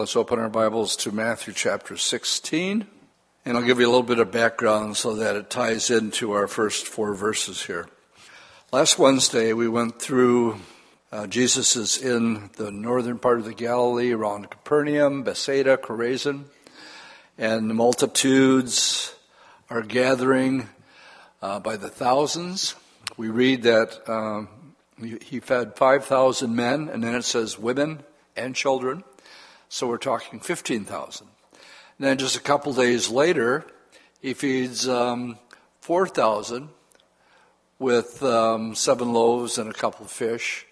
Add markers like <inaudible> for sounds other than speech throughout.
let's open our Bibles to Matthew chapter 16. And I'll give you a little bit of background so that it ties into our first four verses here. Last Wednesday, we went through uh, Jesus is in the northern part of the Galilee around Capernaum, Bethsaida, Chorazin, and the multitudes are gathering uh, by the thousands. We read that um, he fed 5,000 men, and then it says women and children. So we're talking 15,000. Then just a couple days later, he feeds um, 4,000 with um, seven loaves and a couple of fish.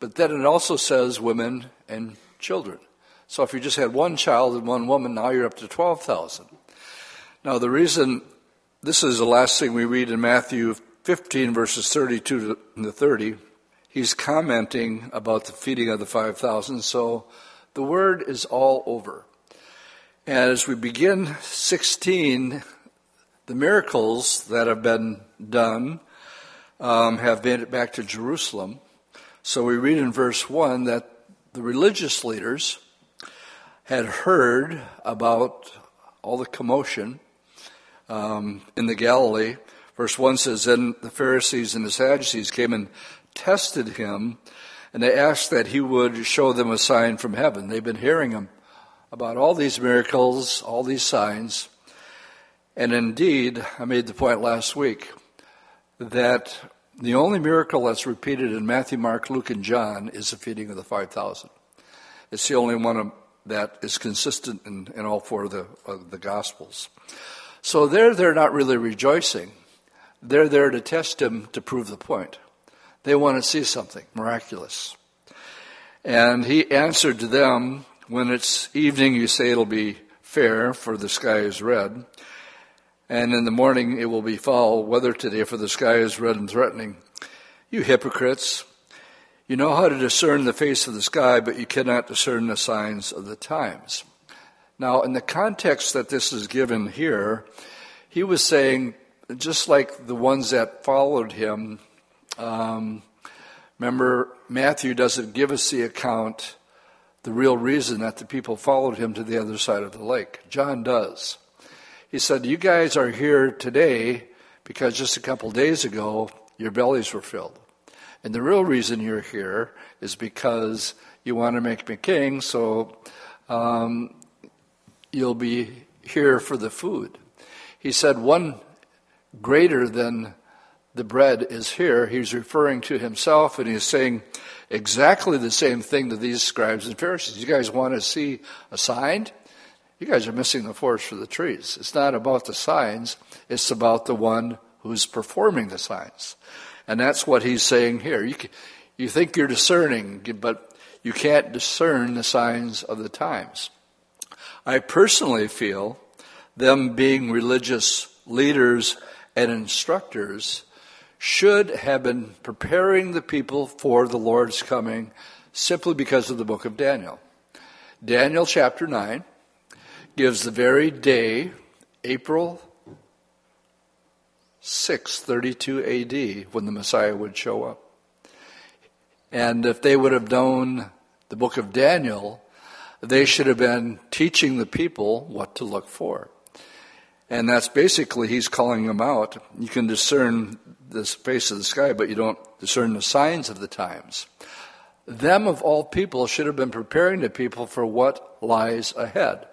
But then it also says women and children. So if you just had one child and one woman, now you're up to 12,000. Now the reason this is the last thing we read in Matthew 15 verses 32 to 30 he's commenting about the feeding of the 5,000. So the word is all over. And as we begin 16, the miracles that have been done um, have made it back to Jerusalem. So we read in verse 1 that the religious leaders had heard about all the commotion um, in the Galilee. Verse 1 says, Then the Pharisees and the Sadducees came and tested him, and they asked that he would show them a sign from heaven. They've been hearing him about all these miracles, all these signs. And indeed, I made the point last week that the only miracle that's repeated in Matthew, Mark, Luke, and John is the feeding of the 5,000. It's the only one that is consistent in, in all four of the, of the Gospels. So there, they're not really rejoicing. They're there to test him to prove the point. They want to see something miraculous. And he answered to them, When it's evening, you say it'll be fair, for the sky is red. And in the morning, it will be foul weather today, for the sky is red and threatening. You hypocrites! You know how to discern the face of the sky, but you cannot discern the signs of the times. Now, in the context that this is given here, he was saying, just like the ones that followed him um, remember, Matthew doesn't give us the account, the real reason that the people followed him to the other side of the lake. John does. He said, You guys are here today because just a couple days ago your bellies were filled. And the real reason you're here is because you want to make me king, so um, you'll be here for the food. He said, One greater than the bread is here, he's referring to himself and he's saying exactly the same thing to these scribes and Pharisees. You guys want to see a sign? You guys are missing the forest for the trees. It's not about the signs, it's about the one who's performing the signs. And that's what he's saying here. You, you think you're discerning, but you can't discern the signs of the times. I personally feel them being religious leaders and instructors should have been preparing the people for the Lord's coming simply because of the book of Daniel. Daniel chapter 9 gives the very day, April 6, 32 AD, when the Messiah would show up. And if they would have known the book of Daniel, they should have been teaching the people what to look for. And that's basically, he's calling them out. You can discern the face of the sky, but you don't discern the signs of the times. Them of all people should have been preparing the people for what lies ahead.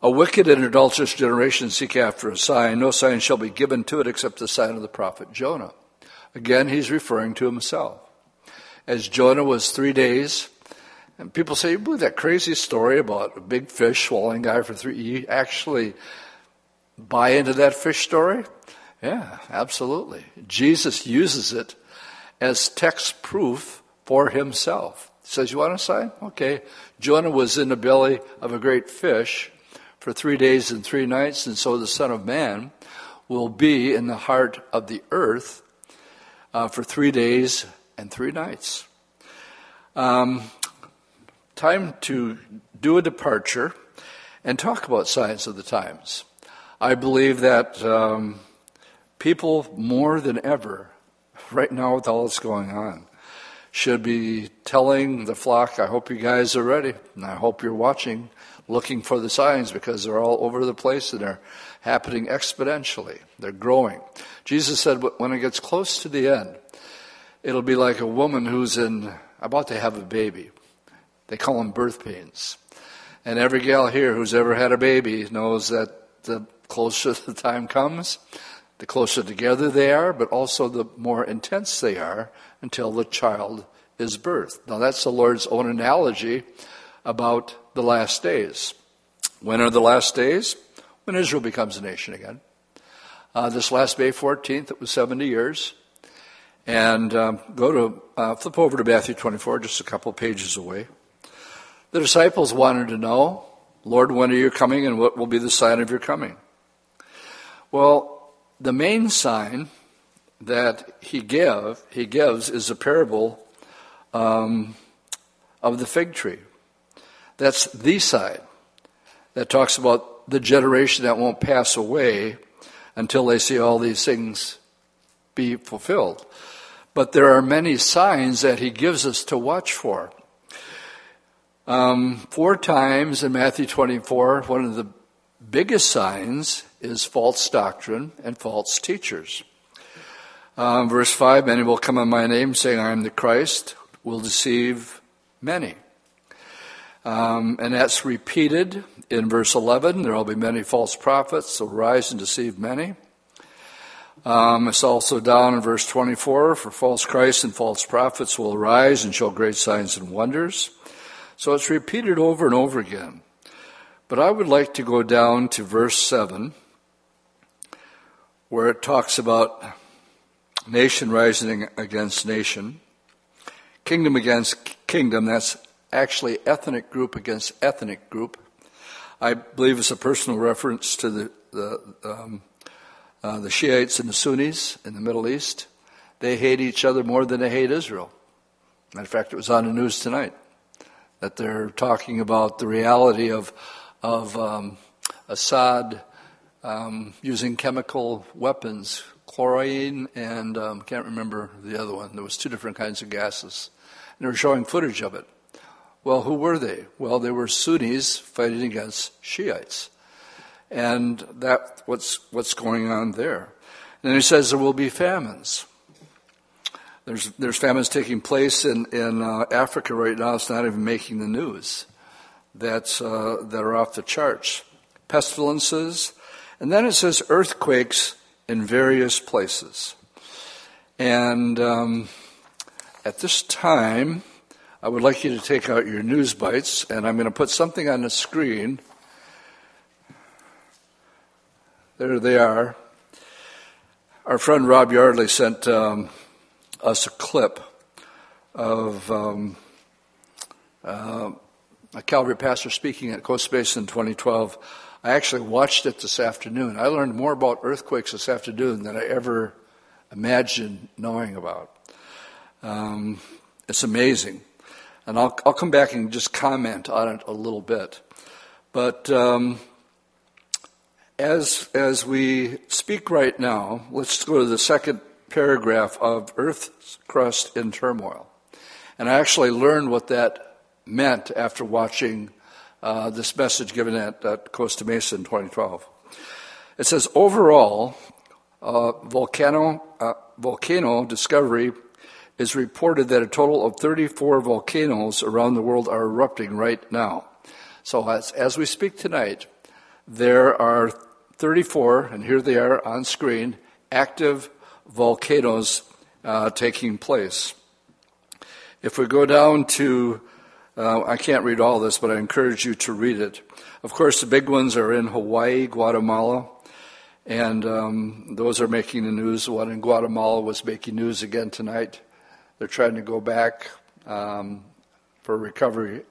A wicked and adulterous generation seek after a sign. No sign shall be given to it except the sign of the prophet Jonah. Again, he's referring to himself. As Jonah was three days, and people say, you believe that crazy story about a big fish swallowing guy for three? You actually buy into that fish story? Yeah, absolutely. Jesus uses it as text proof for himself. He says, You want a sign? Okay. Jonah was in the belly of a great fish for three days and three nights, and so the Son of Man will be in the heart of the earth uh, for three days and three nights. Um, time to do a departure and talk about signs of the times. I believe that um, people more than ever, right now with all that's going on, should be telling the flock, I hope you guys are ready, and I hope you're watching, looking for the signs because they're all over the place and they're happening exponentially. They're growing. Jesus said when it gets close to the end, it'll be like a woman who's in about to have a baby. They call them birth pains. And every gal here who's ever had a baby knows that the closer <laughs> the time comes, the closer together they are, but also the more intense they are until the child is birthed. Now, that's the Lord's own analogy about the last days. When are the last days? When Israel becomes a nation again. Uh, this last May 14th, it was 70 years. And um, go to, uh, flip over to Matthew 24, just a couple pages away. The disciples wanted to know, Lord, when are you coming and what will be the sign of your coming? Well, the main sign that he give he gives is a parable um, of the fig tree. That's the side that talks about the generation that won't pass away until they see all these things be fulfilled. But there are many signs that he gives us to watch for. Um, four times in Matthew 24, one of the biggest signs is false doctrine and false teachers. Um, verse 5 Many will come in my name, saying, I am the Christ, will deceive many. Um, and that's repeated in verse 11. There will be many false prophets, will rise and deceive many. Um, it's also down in verse 24 for false Christs and false prophets will arise and show great signs and wonders. So it's repeated over and over again. But I would like to go down to verse 7, where it talks about nation rising against nation, kingdom against kingdom. That's actually ethnic group against ethnic group. I believe it's a personal reference to the the, um, uh, the Shiites and the Sunnis in the Middle East. They hate each other more than they hate Israel. Matter of fact, it was on the news tonight that they're talking about the reality of of um, Assad um, using chemical weapons chlorine and um, can't remember the other one. There was two different kinds of gases, and they were showing footage of it. Well, who were they? Well, they were Sunnis fighting against Shiites, and that what's what's going on there. And he says there will be famines. There's there's famines taking place in in uh, Africa right now. It's not even making the news. That's uh, that are off the charts. Pestilences, and then it says earthquakes in various places. And um, at this time, I would like you to take out your news bites, and I'm going to put something on the screen. There they are. Our friend Rob Yardley sent um, us a clip of um, uh, a Calvary pastor speaking at Costa Mesa in 2012 I actually watched it this afternoon. I learned more about earthquakes this afternoon than I ever imagined knowing about. Um, it's amazing. And I'll, I'll come back and just comment on it a little bit. But um, as, as we speak right now, let's go to the second paragraph of Earth's crust in turmoil. And I actually learned what that meant after watching uh, this message given at, at, Costa Mesa in 2012. It says overall, uh, volcano uh, volcano discovery is reported that a total of 34 volcanoes around the world are erupting right now. So as, as we speak tonight, there are 34, and here they are on screen, active volcanoes uh, taking place. If we go down to uh, I can't read all this, but I encourage you to read it. Of course, the big ones are in Hawaii, Guatemala, and um, those are making the news. The one in Guatemala was making news again tonight. They're trying to go back um, for recovery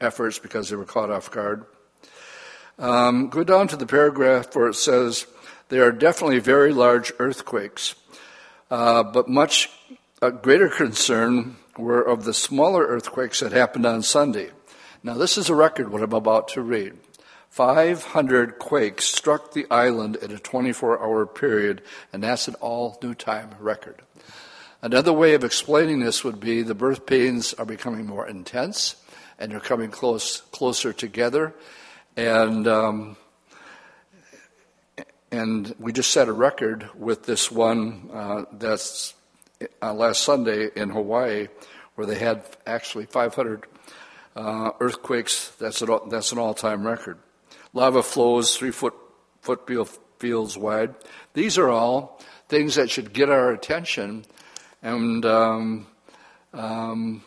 efforts because they were caught off guard. Um, go down to the paragraph where it says there are definitely very large earthquakes, uh, but much a greater concern were of the smaller earthquakes that happened on Sunday. Now, this is a record, what I'm about to read. 500 quakes struck the island in a 24 hour period, and that's an all new time record. Another way of explaining this would be the birth pains are becoming more intense and they're coming close, closer together. And, um, and we just set a record with this one uh, that's uh, last Sunday in Hawaii, where they had actually 500 uh, earthquakes. That's an, that's an all time record. Lava flows three foot, fields wide. These are all things that should get our attention. And um, um,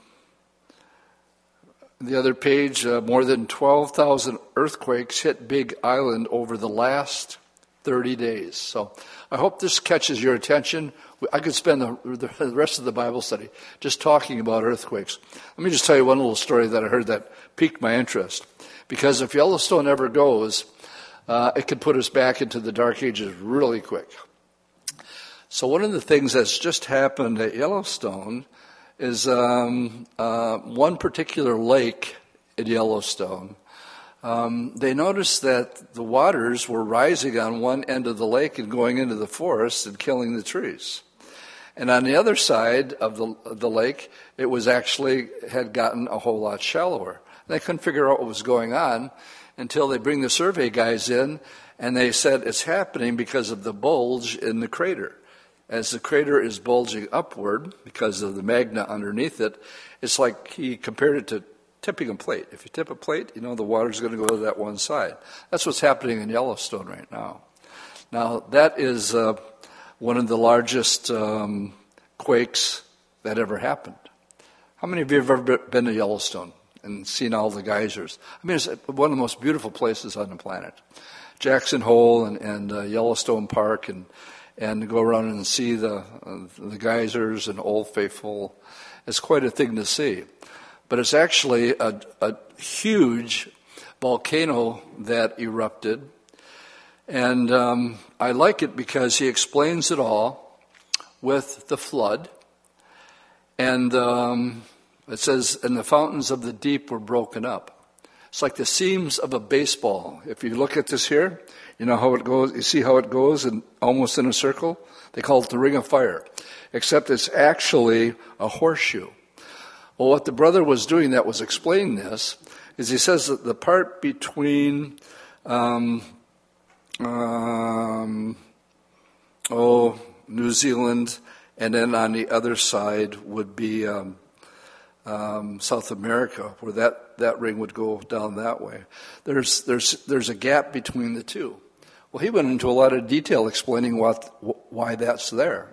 the other page, uh, more than 12,000 earthquakes hit Big Island over the last 30 days. So I hope this catches your attention. I could spend the, the, rest of the Bible study just talking about earthquakes. Let me just tell you one little story that I heard that piqued my interest. Because if Yellowstone ever goes, uh, it could put us back into the Dark Ages really quick. So, one of the things that's just happened at Yellowstone is um, uh, one particular lake at Yellowstone. Um, they noticed that the waters were rising on one end of the lake and going into the forest and killing the trees. And on the other side of the, of the lake, it was actually had gotten a whole lot shallower. They couldn't figure out what was going on until they bring the survey guys in and they said it's happening because of the bulge in the crater. As the crater is bulging upward because of the magma underneath it, it's like he compared it to tipping a plate. If you tip a plate, you know the water's going to go to that one side. That's what's happening in Yellowstone right now. Now, that is uh, one of the largest um, quakes that ever happened. How many of you have ever been to Yellowstone and seen all the geysers? I mean, it's one of the most beautiful places on the planet. Jackson Hole and, and uh, Yellowstone Park, and and go around and see the uh, the geysers and Old Faithful. It's quite a thing to see, but it's actually a, a huge volcano that erupted and um, I like it because he explains it all with the flood. And um, it says, and the fountains of the deep were broken up. It's like the seams of a baseball. If you look at this here, you know how it goes, you see how it goes and almost in a circle? They call it the ring of fire. Except it's actually a horseshoe. Well, what the brother was doing that was explaining this is he says that the part between um, um, oh, New Zealand, and then on the other side would be um, um, South America, where that, that ring would go down that way. There's, there's, there's a gap between the two. Well, he went into a lot of detail explaining what, why that's there.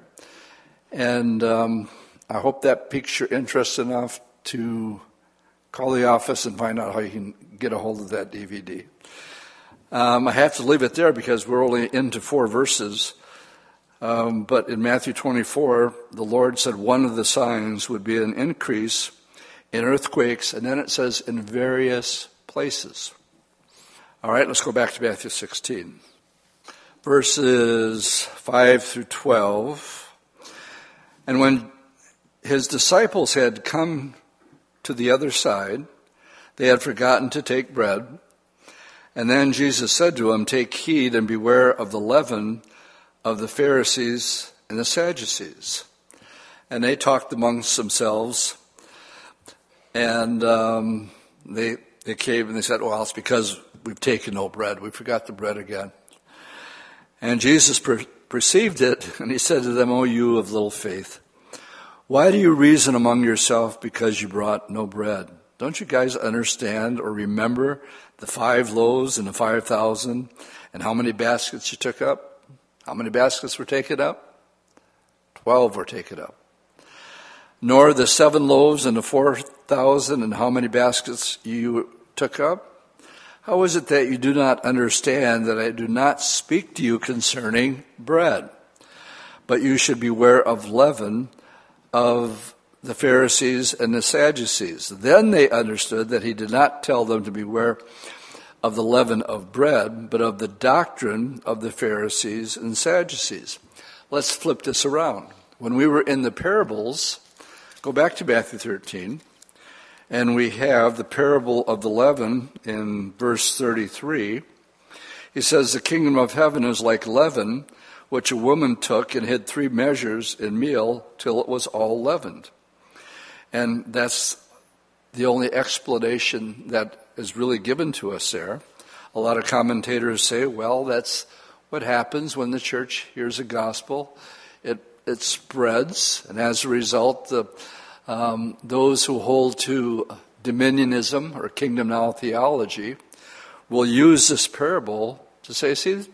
And um, I hope that piques your interest enough to call the office and find out how you can get a hold of that DVD. Um, I have to leave it there because we're only into four verses. Um, but in Matthew 24, the Lord said one of the signs would be an increase in earthquakes, and then it says in various places. All right, let's go back to Matthew 16. Verses 5 through 12. And when his disciples had come to the other side, they had forgotten to take bread. And then Jesus said to them, Take heed and beware of the leaven of the Pharisees and the Sadducees. And they talked amongst themselves, and um, they, they came and they said, Well, it's because we've taken no bread. We forgot the bread again. And Jesus per- perceived it, and he said to them, O you of little faith, why do you reason among yourself because you brought no bread? Don't you guys understand or remember the five loaves and the 5,000 and how many baskets you took up? How many baskets were taken up? Twelve were taken up. Nor the seven loaves and the 4,000 and how many baskets you took up? How is it that you do not understand that I do not speak to you concerning bread? But you should beware of leaven of the Pharisees and the Sadducees. Then they understood that he did not tell them to beware of the leaven of bread, but of the doctrine of the Pharisees and Sadducees. Let's flip this around. When we were in the parables, go back to Matthew 13, and we have the parable of the leaven in verse 33. He says, The kingdom of heaven is like leaven which a woman took and hid three measures in meal till it was all leavened. And that's the only explanation that is really given to us there. A lot of commentators say, well, that's what happens when the church hears a gospel. It, it spreads, and as a result, the, um, those who hold to dominionism or kingdom now theology will use this parable to say, see,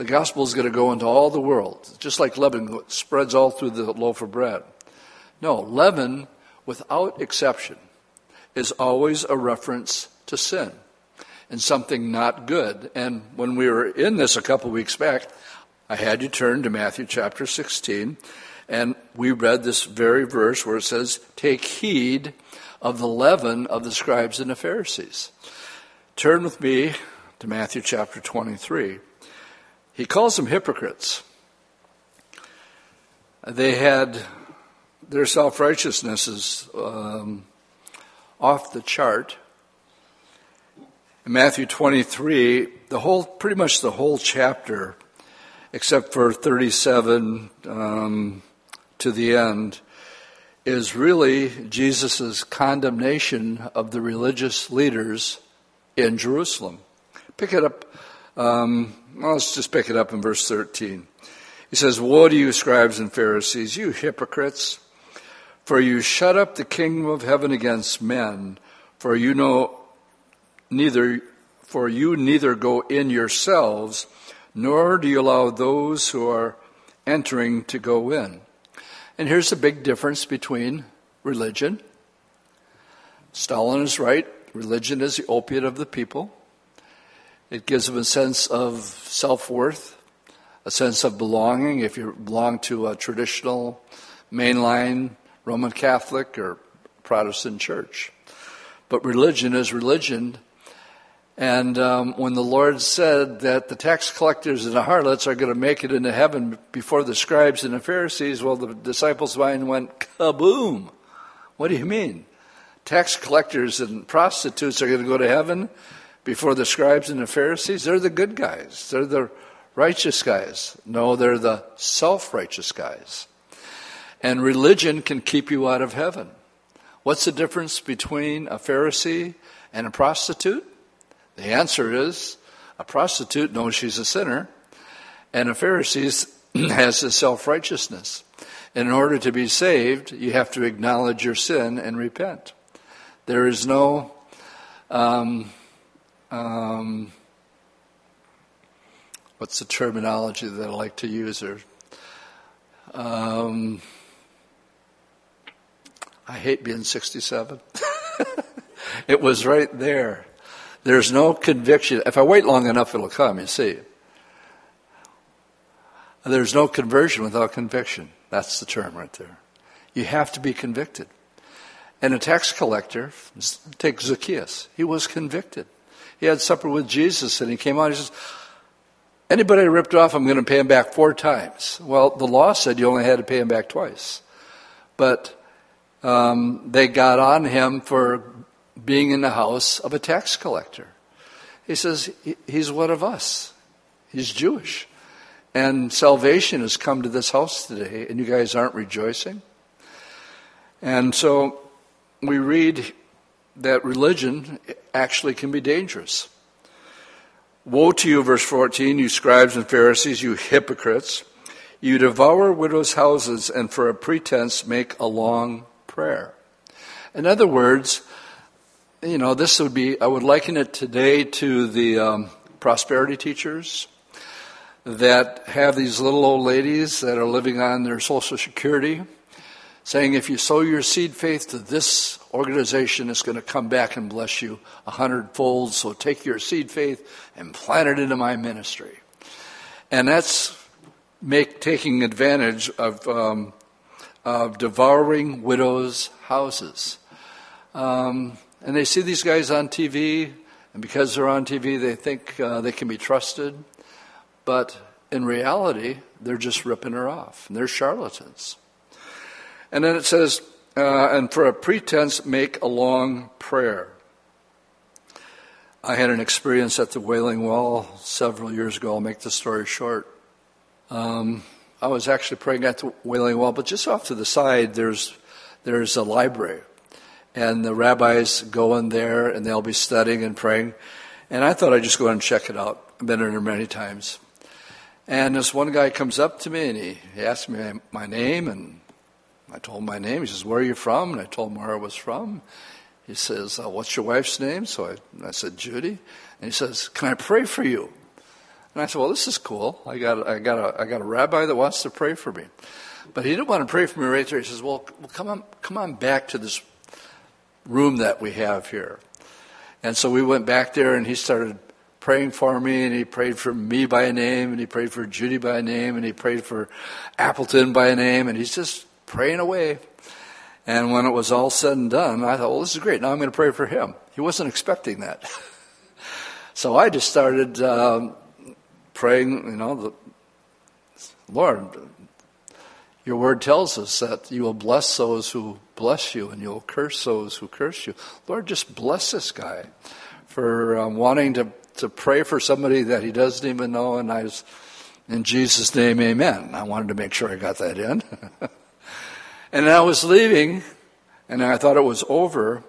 the gospel is going to go into all the world, just like leaven spreads all through the loaf of bread. No, leaven, without exception, is always a reference to sin and something not good. And when we were in this a couple weeks back, I had you turn to Matthew chapter 16, and we read this very verse where it says, Take heed of the leaven of the scribes and the Pharisees. Turn with me to Matthew chapter 23. He calls them hypocrites. They had their self righteousnesses um, off the chart. In Matthew 23, the whole, pretty much the whole chapter, except for 37 um, to the end, is really Jesus' condemnation of the religious leaders in Jerusalem. Pick it up, um, well, let's just pick it up in verse 13. He says, Woe to you, scribes and Pharisees, you hypocrites! For you shut up the kingdom of heaven against men, for you know neither for you neither go in yourselves, nor do you allow those who are entering to go in. And here's the big difference between religion. Stalin is right. Religion is the opiate of the people. It gives them a sense of self worth, a sense of belonging. If you belong to a traditional mainline Roman Catholic or Protestant church. But religion is religion. And um, when the Lord said that the tax collectors and the harlots are going to make it into heaven before the scribes and the Pharisees, well, the disciples' mind went kaboom. What do you mean? Tax collectors and prostitutes are going to go to heaven before the scribes and the Pharisees? They're the good guys. They're the righteous guys. No, they're the self righteous guys. And religion can keep you out of heaven. What's the difference between a Pharisee and a prostitute? The answer is a prostitute knows she's a sinner, and a Pharisee <clears throat> has a self righteousness. In order to be saved, you have to acknowledge your sin and repent. There is no um, um, what's the terminology that I like to use? Or um, I hate being 67. <laughs> it was right there. There's no conviction. If I wait long enough, it'll come, you see. There's no conversion without conviction. That's the term right there. You have to be convicted. And a tax collector, take Zacchaeus, he was convicted. He had supper with Jesus and he came out and he says, Anybody ripped off, I'm going to pay him back four times. Well, the law said you only had to pay him back twice. But um, they got on him for being in the house of a tax collector. He says, He's one of us. He's Jewish. And salvation has come to this house today, and you guys aren't rejoicing? And so we read that religion actually can be dangerous. Woe to you, verse 14, you scribes and Pharisees, you hypocrites! You devour widows' houses and for a pretense make a long prayer. In other words, you know, this would be, I would liken it today to the um, prosperity teachers that have these little old ladies that are living on their Social Security saying, if you sow your seed faith to this organization, it's going to come back and bless you a hundredfold. So take your seed faith and plant it into my ministry. And that's make taking advantage of um, of devouring widows' houses. Um, and they see these guys on TV, and because they're on TV, they think uh, they can be trusted. But in reality, they're just ripping her off, and they're charlatans. And then it says, uh, and for a pretense, make a long prayer. I had an experience at the Wailing Wall several years ago. I'll make the story short. Um, I was actually praying at the Wailing Wall, but just off to the side, there's there's a library, and the rabbis go in there and they'll be studying and praying. And I thought I'd just go and check it out. I've been in there many times. And this one guy comes up to me and he, he asked me my name, and I told him my name. He says, "Where are you from?" And I told him where I was from. He says, uh, "What's your wife's name?" So I, I said, "Judy." And he says, "Can I pray for you?" And I said, "Well, this is cool. I got I got a I got a rabbi that wants to pray for me." But he didn't want to pray for me right there. He says, "Well, well come on come on back to this room that we have here." And so we went back there, and he started praying for me, and he prayed for me by name, and he prayed for Judy by name, and he prayed for Appleton by name, and he's just praying away. And when it was all said and done, I thought, well, this is great. Now I'm going to pray for him. He wasn't expecting that. <laughs> so I just started um, praying, you know, the, Lord, your word tells us that you will bless those who bless you and you'll curse those who curse you. Lord, just bless this guy for um, wanting to, to pray for somebody that he doesn't even know. And I was, in Jesus' name, amen. I wanted to make sure I got that in. <laughs> And I was leaving, and I thought it was over.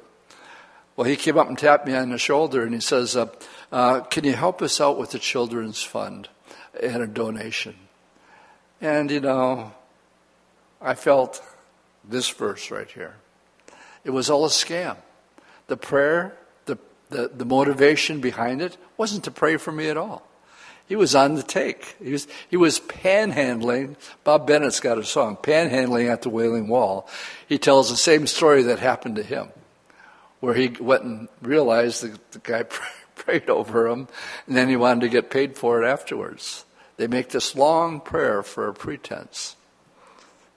Well, he came up and tapped me on the shoulder, and he says, uh, uh, "Can you help us out with the children's fund and a donation?" And you know, I felt this verse right here. It was all a scam. The prayer, the, the, the motivation behind it wasn't to pray for me at all. He was on the take. He was, he was panhandling. Bob Bennett's got a song, Panhandling at the Wailing Wall. He tells the same story that happened to him, where he went and realized the, the guy <laughs> prayed over him, and then he wanted to get paid for it afterwards. They make this long prayer for a pretense.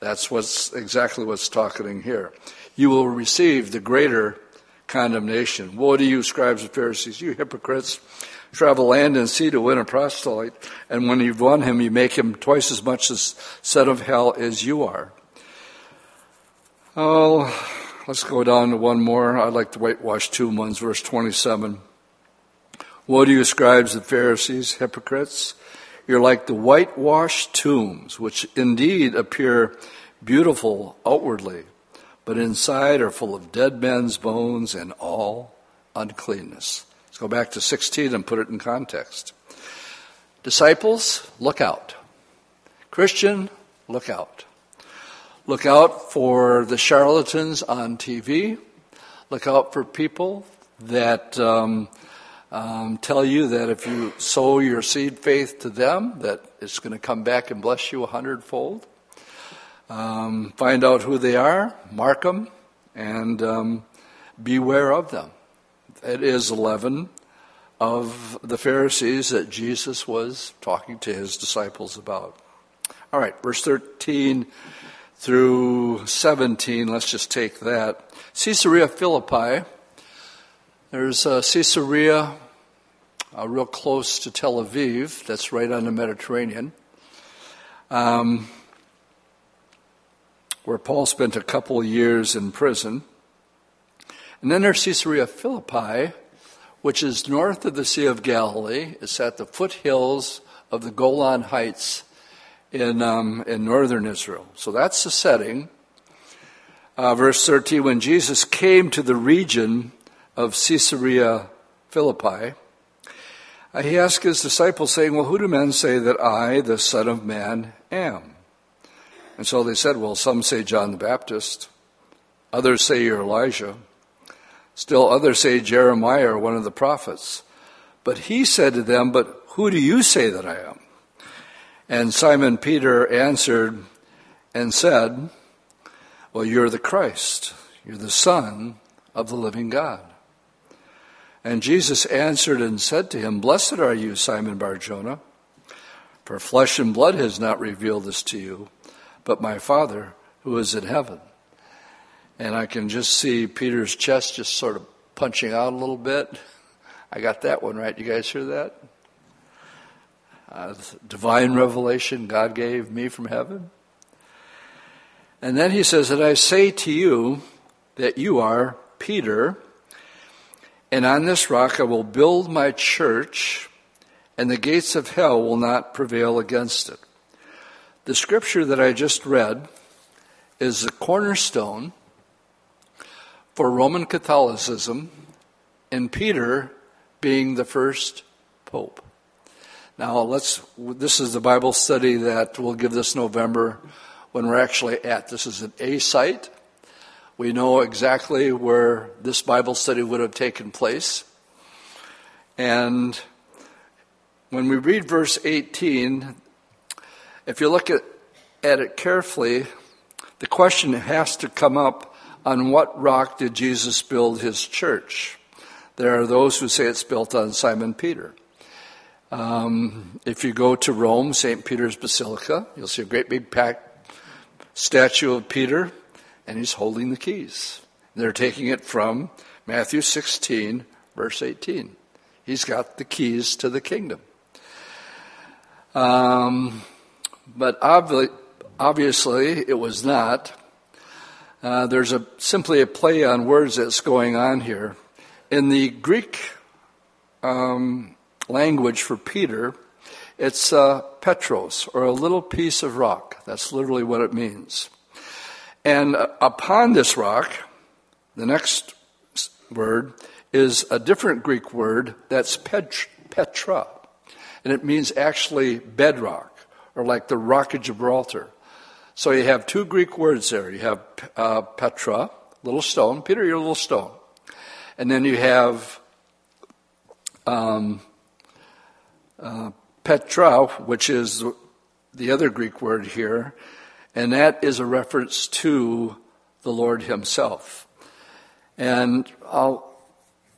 That's what's exactly what's talking here. You will receive the greater condemnation. Woe to you, scribes and Pharisees, you hypocrites! Travel land and sea to win a proselyte, and when you've won him, you make him twice as much a set of hell as you are. Oh, let's go down to one more. I'd like to whitewash two ones, verse 27. Woe to you, scribes and Pharisees, hypocrites! You're like the whitewashed tombs, which indeed appear beautiful outwardly, but inside are full of dead men's bones and all uncleanness. Let's go back to 16 and put it in context. Disciples, look out. Christian, look out. Look out for the charlatans on TV. Look out for people that um, um, tell you that if you sow your seed faith to them, that it's going to come back and bless you a hundredfold. Um, find out who they are, mark them, and um, beware of them. It is 11 of the Pharisees that Jesus was talking to his disciples about. All right, verse 13 through 17, let's just take that. Caesarea Philippi. There's uh, Caesarea, uh, real close to Tel Aviv, that's right on the Mediterranean, um, where Paul spent a couple years in prison. And then there's Caesarea Philippi, which is north of the Sea of Galilee. It's at the foothills of the Golan Heights in, um, in northern Israel. So that's the setting. Uh, verse 13 When Jesus came to the region of Caesarea Philippi, uh, he asked his disciples, saying, Well, who do men say that I, the Son of Man, am? And so they said, Well, some say John the Baptist, others say you're Elijah Still others say Jeremiah or one of the prophets. But he said to them, But who do you say that I am? And Simon Peter answered and said, Well, you're the Christ. You're the Son of the living God. And Jesus answered and said to him, Blessed are you, Simon Barjona, for flesh and blood has not revealed this to you, but my Father who is in heaven. And I can just see Peter's chest just sort of punching out a little bit. I got that one right. You guys hear that? Uh, divine revelation God gave me from heaven. And then he says, that I say to you that you are Peter, and on this rock I will build my church, and the gates of hell will not prevail against it. The scripture that I just read is the cornerstone for Roman Catholicism, and Peter being the first pope. Now, let's, this is the Bible study that we'll give this November when we're actually at. This is an A site. We know exactly where this Bible study would have taken place. And when we read verse 18, if you look at, at it carefully, the question has to come up on what rock did Jesus build his church? There are those who say it's built on Simon Peter. Um, if you go to Rome, St. Peter's Basilica, you'll see a great big packed statue of Peter, and he's holding the keys. They're taking it from Matthew 16, verse 18. He's got the keys to the kingdom. Um, but obvi- obviously, it was not. Uh, there's a, simply a play on words that's going on here. In the Greek um, language for Peter, it's uh, Petros, or a little piece of rock. That's literally what it means. And uh, upon this rock, the next word is a different Greek word that's Petra and it means actually bedrock, or like the rock of Gibraltar. So you have two Greek words there. You have uh, Petra, little stone. Peter, you're a little stone. And then you have um, uh, Petra, which is the other Greek word here, and that is a reference to the Lord Himself. And I'll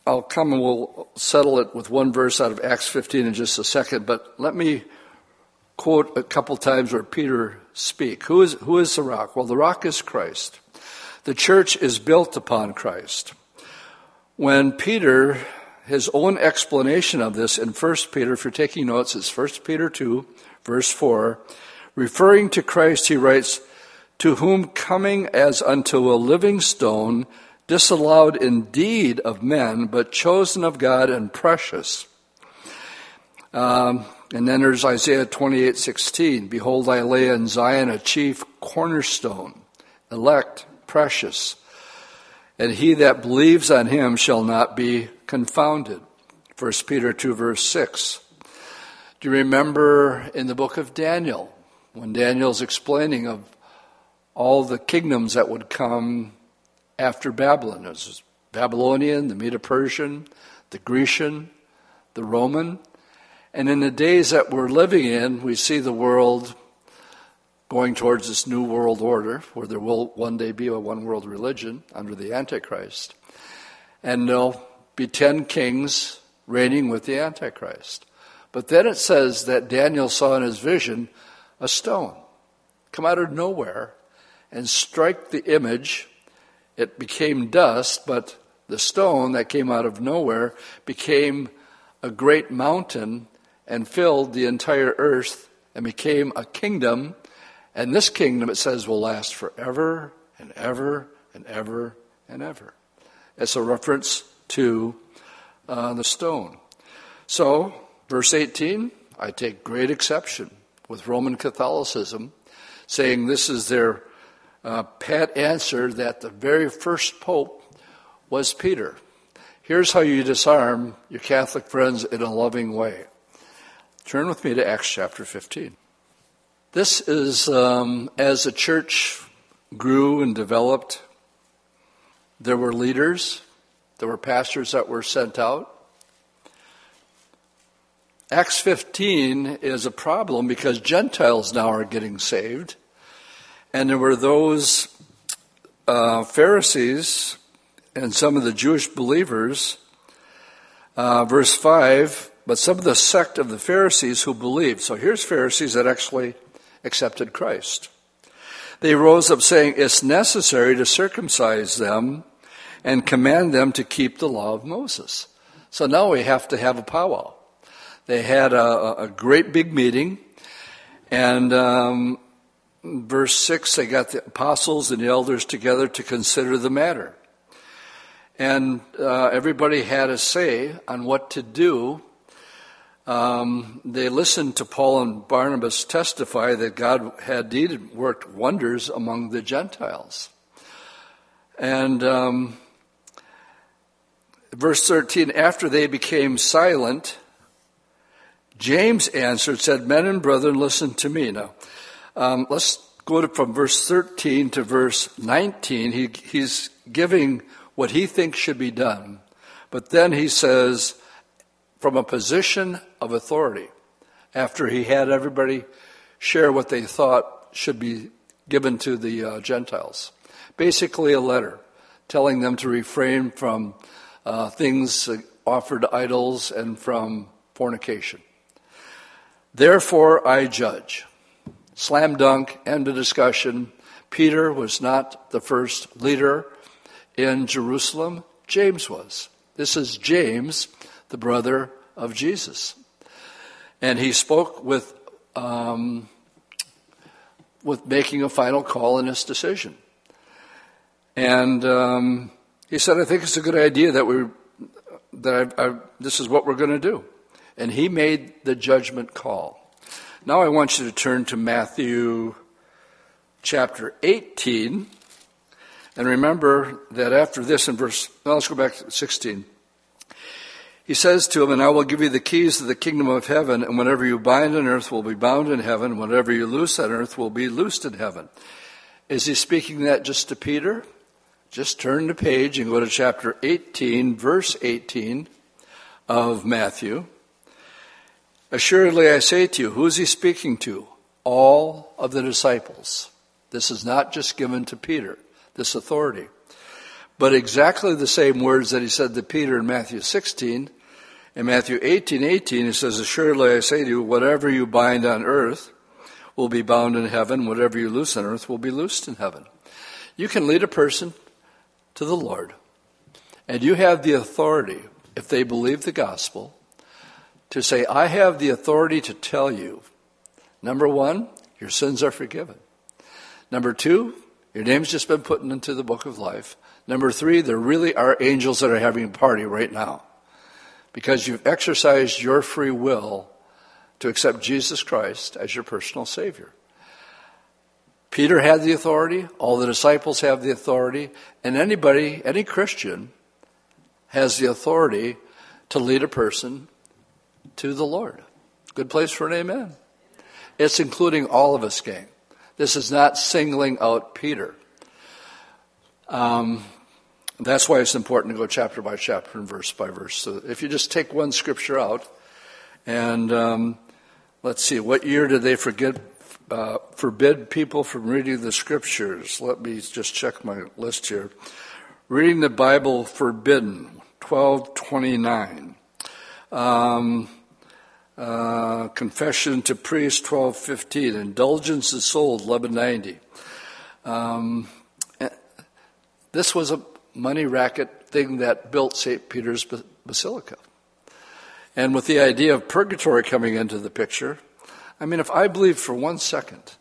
I'll come and we'll settle it with one verse out of Acts 15 in just a second, but let me quote a couple times where Peter speak. Who is, who is the rock? Well, the rock is Christ. The church is built upon Christ. When Peter, his own explanation of this in 1 Peter, if you're taking notes, it's 1 Peter 2, verse 4, referring to Christ, he writes, To whom coming as unto a living stone, disallowed indeed of men, but chosen of God and precious. Um, and then there's Isaiah 28 16. Behold, I lay in Zion a chief cornerstone, elect, precious. And he that believes on him shall not be confounded. 1 Peter 2, verse 6. Do you remember in the book of Daniel, when Daniel's explaining of all the kingdoms that would come after Babylon. It was Babylonian, the Medo Persian, the Grecian, the Roman. And in the days that we're living in, we see the world going towards this new world order where there will one day be a one world religion under the Antichrist. And there'll be ten kings reigning with the Antichrist. But then it says that Daniel saw in his vision a stone come out of nowhere and strike the image it became dust, but the stone that came out of nowhere became a great mountain and filled the entire earth and became a kingdom. And this kingdom, it says, will last forever and ever and ever and ever. It's a reference to uh, the stone. So, verse 18, I take great exception with Roman Catholicism, saying this is their uh, answer that the very first pope was Peter. Here's how you disarm your Catholic friends in a loving way. Turn with me to Acts chapter 15. This is um, as the church grew and developed, there were leaders, there were pastors that were sent out. Acts 15 is a problem because Gentiles now are getting saved. And there were those uh, Pharisees and some of the Jewish believers, uh, verse 5, but some of the sect of the Pharisees who believed. So here's Pharisees that actually accepted Christ. They rose up saying, It's necessary to circumcise them and command them to keep the law of Moses. So now we have to have a powwow. They had a, a great big meeting, and um, verse 6, they got the apostles and the elders together to consider the matter. And uh, everybody had a say on what to do um, they listened to Paul and Barnabas testify that God had indeed worked wonders among the Gentiles. And um, verse 13, after they became silent, James answered, said, Men and brethren, listen to me. Now, um, let's go to, from verse 13 to verse 19. He, he's giving what he thinks should be done. But then he says, from a position of authority, after he had everybody share what they thought should be given to the uh, Gentiles. Basically, a letter telling them to refrain from uh, things offered to idols and from fornication. Therefore, I judge. Slam dunk, end of discussion. Peter was not the first leader in Jerusalem, James was. This is James, the brother of Jesus. And he spoke with, um, with making a final call in his decision. And um, he said, I think it's a good idea that we that I, I, this is what we're going to do. And he made the judgment call. Now I want you to turn to Matthew chapter 18. And remember that after this in verse, well, let's go back to 16. He says to him, And I will give you the keys of the kingdom of heaven, and whatever you bind on earth will be bound in heaven, and whatever you loose on earth will be loosed in heaven. Is he speaking that just to Peter? Just turn the page and go to chapter 18, verse 18 of Matthew. Assuredly, I say to you, who is he speaking to? All of the disciples. This is not just given to Peter, this authority. But exactly the same words that he said to Peter in Matthew 16. In Matthew 18, 18, he says, Assuredly I say to you, whatever you bind on earth will be bound in heaven, whatever you loose on earth will be loosed in heaven. You can lead a person to the Lord. And you have the authority, if they believe the gospel, to say, I have the authority to tell you, number one, your sins are forgiven. Number two, your name's just been put into the book of life. Number three, there really are angels that are having a party right now because you've exercised your free will to accept Jesus Christ as your personal Savior. Peter had the authority, all the disciples have the authority, and anybody, any Christian, has the authority to lead a person to the Lord. Good place for an amen. It's including all of us, gang. This is not singling out Peter. Um, that's why it's important to go chapter by chapter and verse by verse. So if you just take one scripture out, and um, let's see, what year did they forget uh, forbid people from reading the scriptures. Let me just check my list here. Reading the Bible forbidden, 1229. Um, uh, confession to priest, 1215. Indulgence is sold, 1190. Um, eh, this was a money racket thing that built St. Peter's Basilica. And with the idea of purgatory coming into the picture, I mean, if I believe for one second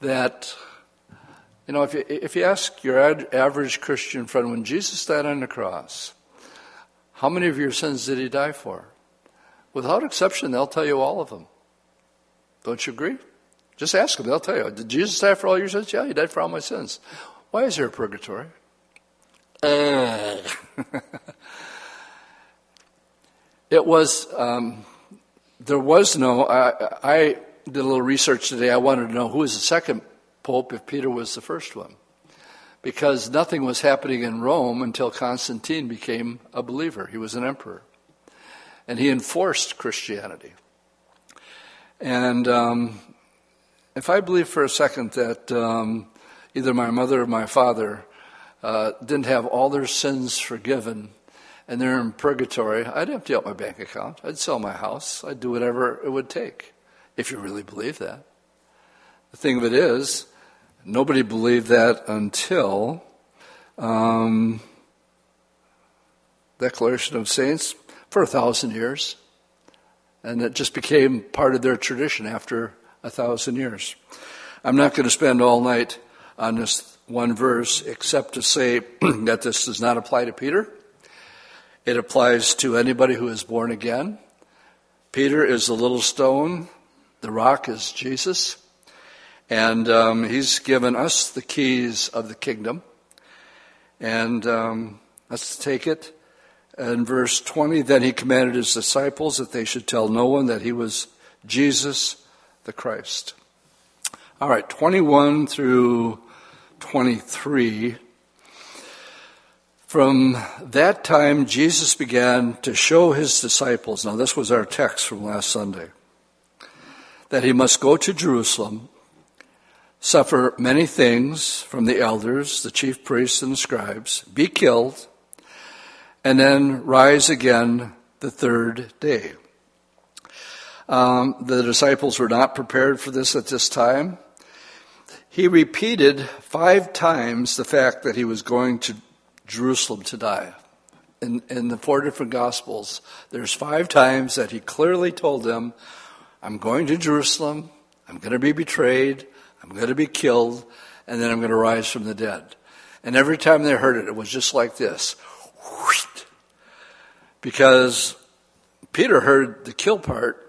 that, you know, if you, if you ask your average Christian friend, when Jesus died on the cross, how many of your sins did he die for? Without exception, they'll tell you all of them. Don't you agree? Just ask them, they'll tell you. Did Jesus die for all your sins? Yeah, he died for all my sins. Why is there a purgatory? <laughs> It was um, there was no, I, I did a little research today. I wanted to know who was the second pope if Peter was the first one. Because nothing was happening in Rome until Constantine became a believer. He was an emperor. And he enforced Christianity. And um, if I believe for a second that um, either my mother or my father uh, didn't have all their sins forgiven and they're in purgatory, I'd empty out my bank account. I'd sell my house. I'd do whatever it would take, if you really believe that. The thing of it is, nobody believed that until um, Declaration of Saints for a thousand years. And it just became part of their tradition after a thousand years. I'm not going to spend all night on this one verse except to say <clears throat> that this does not apply to Peter. It applies to anybody who is born again, Peter is the little stone, the rock is Jesus, and um, he's given us the keys of the kingdom. And um, let's take it. In verse 20, then he commanded his disciples that they should tell no one that he was Jesus the Christ. All right, 21 through 23. From that time, Jesus began to show his disciples, now this was our text from last Sunday, that he must go to Jerusalem, suffer many things from the elders, the chief priests, and the scribes, be killed, and then rise again the third day. Um, the disciples were not prepared for this at this time. He repeated five times the fact that he was going to Jerusalem to die. In, in the four different Gospels, there's five times that he clearly told them, I'm going to Jerusalem, I'm going to be betrayed, I'm going to be killed, and then I'm going to rise from the dead. And every time they heard it, it was just like this. Because Peter heard the kill part,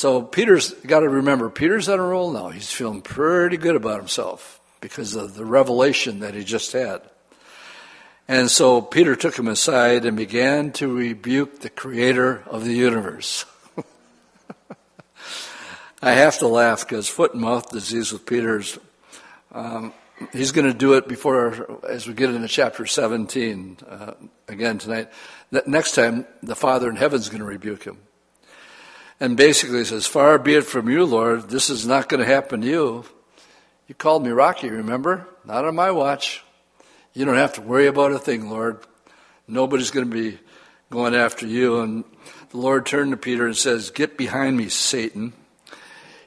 so Peter's got to remember, Peter's on a roll now. He's feeling pretty good about himself because of the revelation that he just had. And so Peter took him aside and began to rebuke the creator of the universe. <laughs> I have to laugh because foot and mouth disease with Peter's, um, he's going to do it before, as we get into chapter 17 uh, again tonight. Next time, the Father in heaven is going to rebuke him. And basically says, Far be it from you, Lord, this is not going to happen to you. You called me Rocky, remember? Not on my watch. You don't have to worry about a thing, Lord. Nobody's going to be going after you. And the Lord turned to Peter and says, Get behind me, Satan.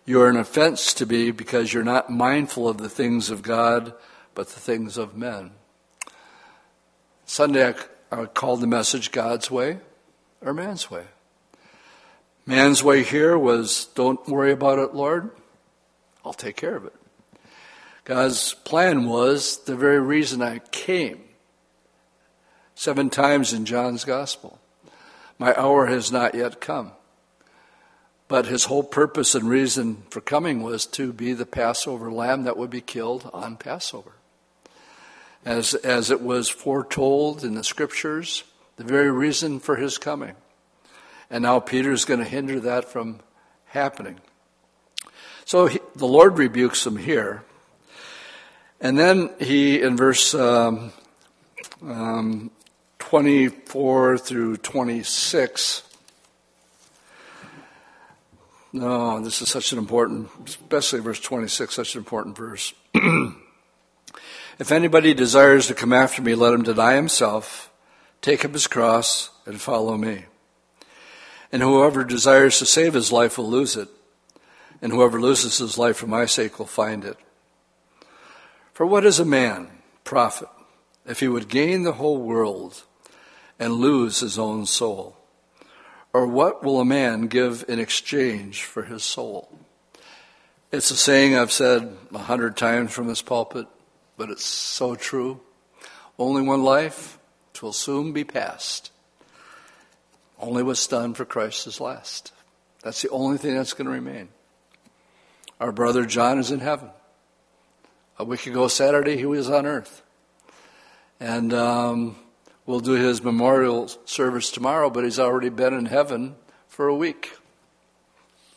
You are an offense to me because you're not mindful of the things of God, but the things of men. Sunday, I, I called the message God's way or man's way. Man's way here was, don't worry about it, Lord. I'll take care of it. God's plan was the very reason I came. Seven times in John's Gospel. My hour has not yet come. But his whole purpose and reason for coming was to be the Passover lamb that would be killed on Passover. As, as it was foretold in the scriptures, the very reason for his coming. And now Peter is going to hinder that from happening. So he, the Lord rebukes him here. And then he, in verse um, um, 24 through 26, no, this is such an important, especially verse 26, such an important verse. <clears throat> if anybody desires to come after me, let him deny himself, take up his cross, and follow me. And whoever desires to save his life will lose it, and whoever loses his life for my sake will find it. For what is a man, profit, if he would gain the whole world and lose his own soul? Or what will a man give in exchange for his soul? It's a saying I've said a hundred times from this pulpit, but it's so true. Only one life, twill soon be past. Only what's done for Christ is last. That's the only thing that's going to remain. Our brother John is in heaven. A week ago, Saturday, he was on earth. And um, we'll do his memorial service tomorrow, but he's already been in heaven for a week.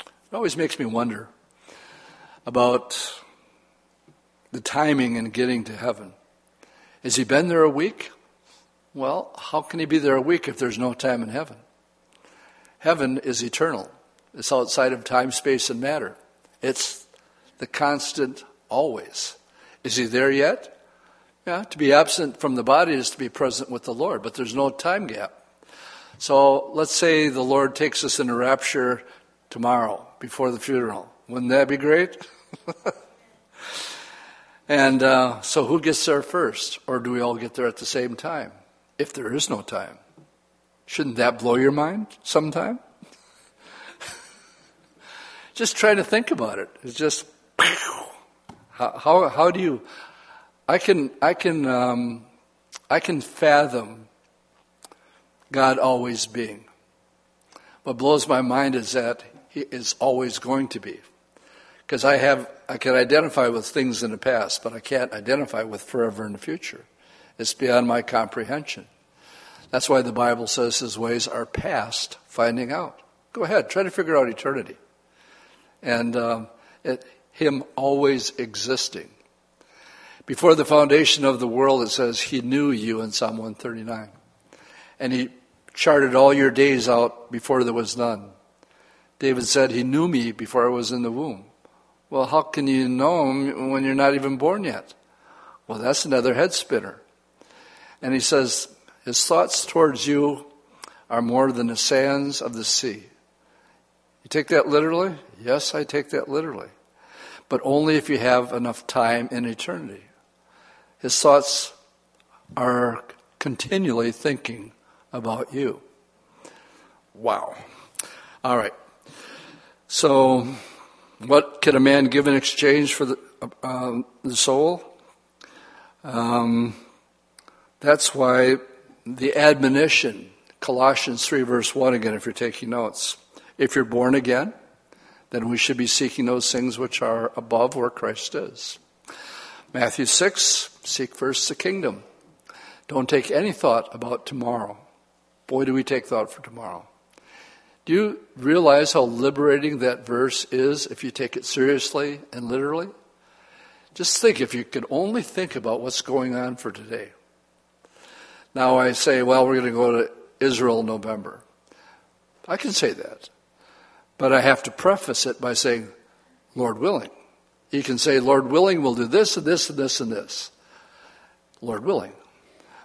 It always makes me wonder about the timing in getting to heaven. Has he been there a week? Well, how can he be there a week if there's no time in heaven? Heaven is eternal. It's outside of time, space, and matter. It's the constant always. Is he there yet? Yeah, to be absent from the body is to be present with the Lord, but there's no time gap. So let's say the Lord takes us in a rapture tomorrow before the funeral. Wouldn't that be great? <laughs> and uh, so who gets there first? Or do we all get there at the same time? If there is no time. Shouldn't that blow your mind sometime? <laughs> just trying to think about it. It's just <laughs> how how, how do you? I can I can um, I can fathom God always being, What blows my mind is that he is always going to be. Because I have, I can identify with things in the past, but I can't identify with forever in the future. It's beyond my comprehension. That's why the Bible says his ways are past finding out. Go ahead, try to figure out eternity. And um, it, him always existing. Before the foundation of the world, it says he knew you in Psalm 139. And he charted all your days out before there was none. David said, He knew me before I was in the womb. Well, how can you know him when you're not even born yet? Well, that's another head spinner. And he says, His thoughts towards you are more than the sands of the sea. You take that literally? Yes, I take that literally. But only if you have enough time in eternity. His thoughts are continually thinking about you. Wow. All right. So, what can a man give in exchange for the, uh, the soul? Um, that's why the admonition, Colossians 3, verse 1 again, if you're taking notes. If you're born again, then we should be seeking those things which are above where Christ is. Matthew 6, seek first the kingdom. Don't take any thought about tomorrow. Boy, do we take thought for tomorrow. Do you realize how liberating that verse is if you take it seriously and literally? Just think if you could only think about what's going on for today. Now I say, well, we're going to go to Israel in November. I can say that. But I have to preface it by saying, Lord willing. You can say, Lord willing, we'll do this and this and this and this. Lord willing.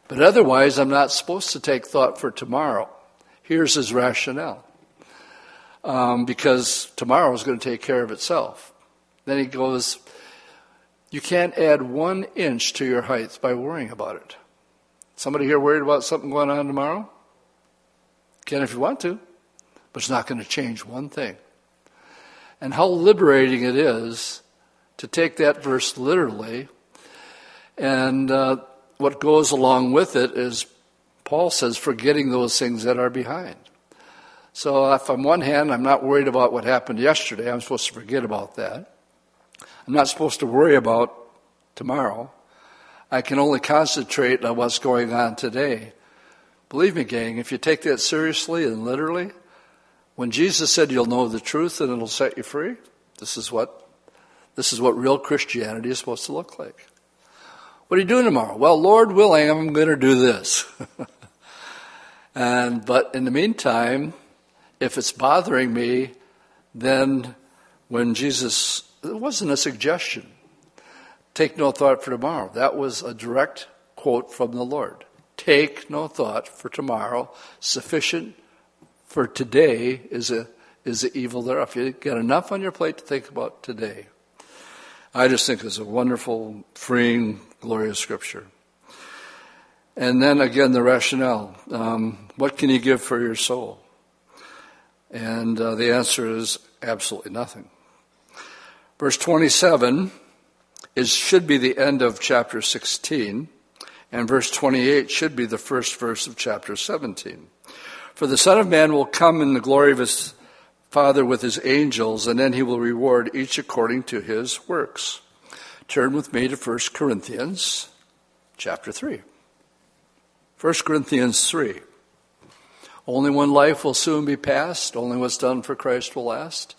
But otherwise, I'm not supposed to take thought for tomorrow. Here's his rationale um, because tomorrow is going to take care of itself. Then he goes, You can't add one inch to your height by worrying about it. Somebody here worried about something going on tomorrow? Can if you want to, but it's not going to change one thing. And how liberating it is to take that verse literally. And uh, what goes along with it is, Paul says, forgetting those things that are behind. So, if on one hand, I'm not worried about what happened yesterday, I'm supposed to forget about that. I'm not supposed to worry about tomorrow. I can only concentrate on what's going on today. Believe me, gang, if you take that seriously and literally, when Jesus said you'll know the truth and it'll set you free, this is what this is what real Christianity is supposed to look like. What are you doing tomorrow? Well, Lord willing, I'm going to do this. <laughs> and but in the meantime, if it's bothering me, then when Jesus, it wasn't a suggestion. Take no thought for tomorrow. That was a direct quote from the Lord. Take no thought for tomorrow. Sufficient for today is a is the evil thereof. You get enough on your plate to think about today. I just think it's a wonderful, freeing, glorious scripture. And then again, the rationale. Um, what can you give for your soul? And uh, the answer is absolutely nothing. Verse 27 is, should be the end of chapter 16, and verse 28 should be the first verse of chapter 17. For the Son of Man will come in the glory of his Father with his angels, and then he will reward each according to his works. Turn with me to 1 Corinthians chapter 3. 1 Corinthians 3. Only one life will soon be passed, only what's done for Christ will last.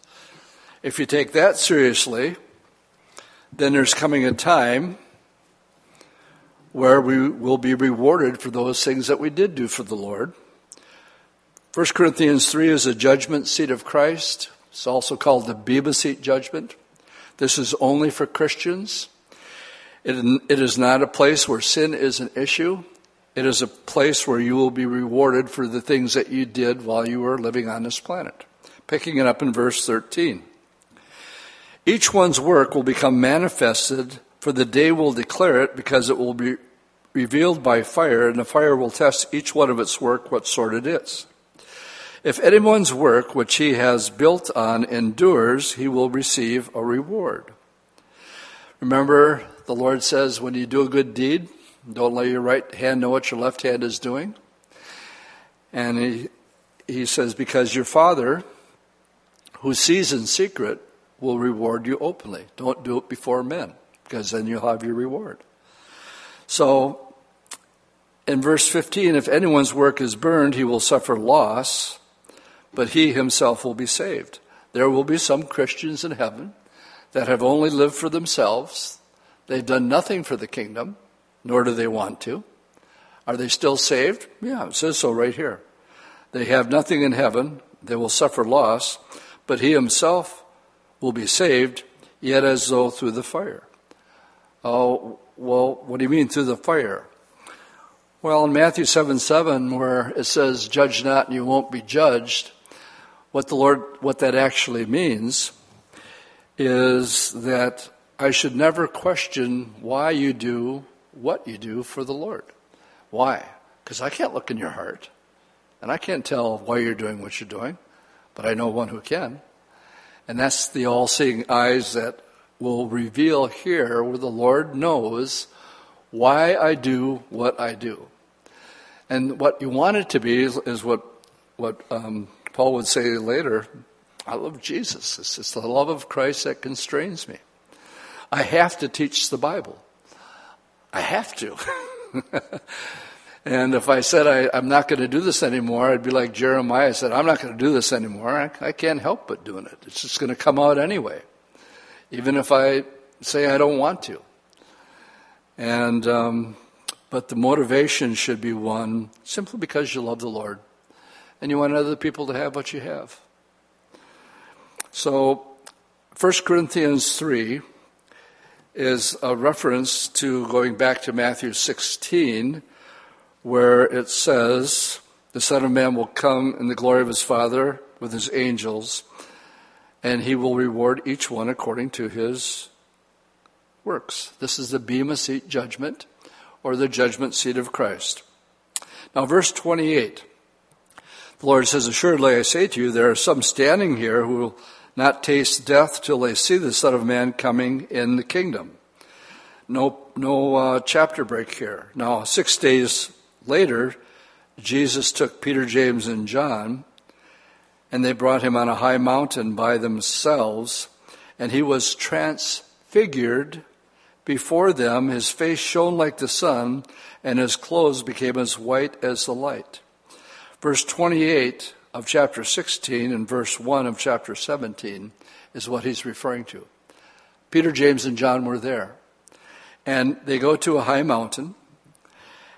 If you take that seriously, then there's coming a time where we will be rewarded for those things that we did do for the Lord. 1 Corinthians 3 is a judgment seat of Christ. It's also called the Bema Seat judgment. This is only for Christians. It, it is not a place where sin is an issue. It is a place where you will be rewarded for the things that you did while you were living on this planet. Picking it up in verse 13. Each one's work will become manifested, for the day will declare it, because it will be revealed by fire, and the fire will test each one of its work, what sort it is. If anyone's work which he has built on endures, he will receive a reward. Remember, the Lord says, when you do a good deed, don't let your right hand know what your left hand is doing. And he, he says, Because your Father, who sees in secret, will reward you openly. Don't do it before men, because then you'll have your reward. So, in verse 15, if anyone's work is burned, he will suffer loss, but he himself will be saved. There will be some Christians in heaven that have only lived for themselves. They've done nothing for the kingdom, nor do they want to. Are they still saved? Yeah, it says so right here. They have nothing in heaven. They will suffer loss, but he himself will be saved, yet as though through the fire. Oh, well, what do you mean through the fire? Well, in Matthew 7 7, where it says, Judge not and you won't be judged, what the Lord, what that actually means is that I should never question why you do what you do for the Lord. Why? Because I can't look in your heart, and I can't tell why you're doing what you're doing, but I know one who can. And that's the all seeing eyes that will reveal here where the Lord knows why I do what I do. And what you want it to be is, is what, what um, Paul would say later I love Jesus. It's, it's the love of Christ that constrains me. I have to teach the Bible. I have to. <laughs> and if I said I, am not going to do this anymore, I'd be like Jeremiah said, I'm not going to do this anymore. I, I can't help but doing it. It's just going to come out anyway, even if I say I don't want to. And um, but the motivation should be one simply because you love the Lord and you want other people to have what you have. So, 1 Corinthians 3 is a reference to going back to Matthew 16, where it says, The Son of Man will come in the glory of his Father with his angels, and he will reward each one according to his works. This is the Bema Seat judgment, or the judgment seat of Christ. Now, verse 28. The Lord says, Assuredly I say to you, there are some standing here who will not taste death till they see the Son of Man coming in the kingdom. No, no uh, chapter break here. Now, six days later, Jesus took Peter, James, and John, and they brought him on a high mountain by themselves, and he was transfigured before them. His face shone like the sun, and his clothes became as white as the light. Verse 28 of chapter 16 and verse 1 of chapter 17 is what he's referring to. Peter, James, and John were there. And they go to a high mountain,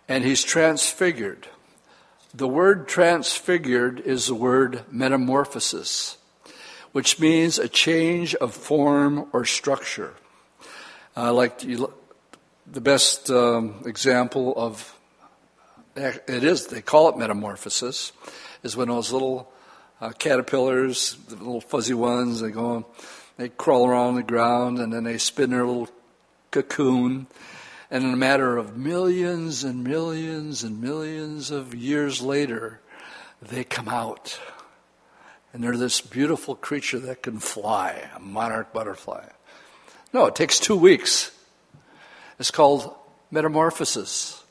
and he's transfigured. The word transfigured is the word metamorphosis, which means a change of form or structure. Uh, like you, the best um, example of it is, they call it metamorphosis, is when those little uh, caterpillars, the little fuzzy ones, they go, they crawl around the ground and then they spin their little cocoon. And in a matter of millions and millions and millions of years later, they come out. And they're this beautiful creature that can fly, a monarch butterfly. No, it takes two weeks. It's called metamorphosis.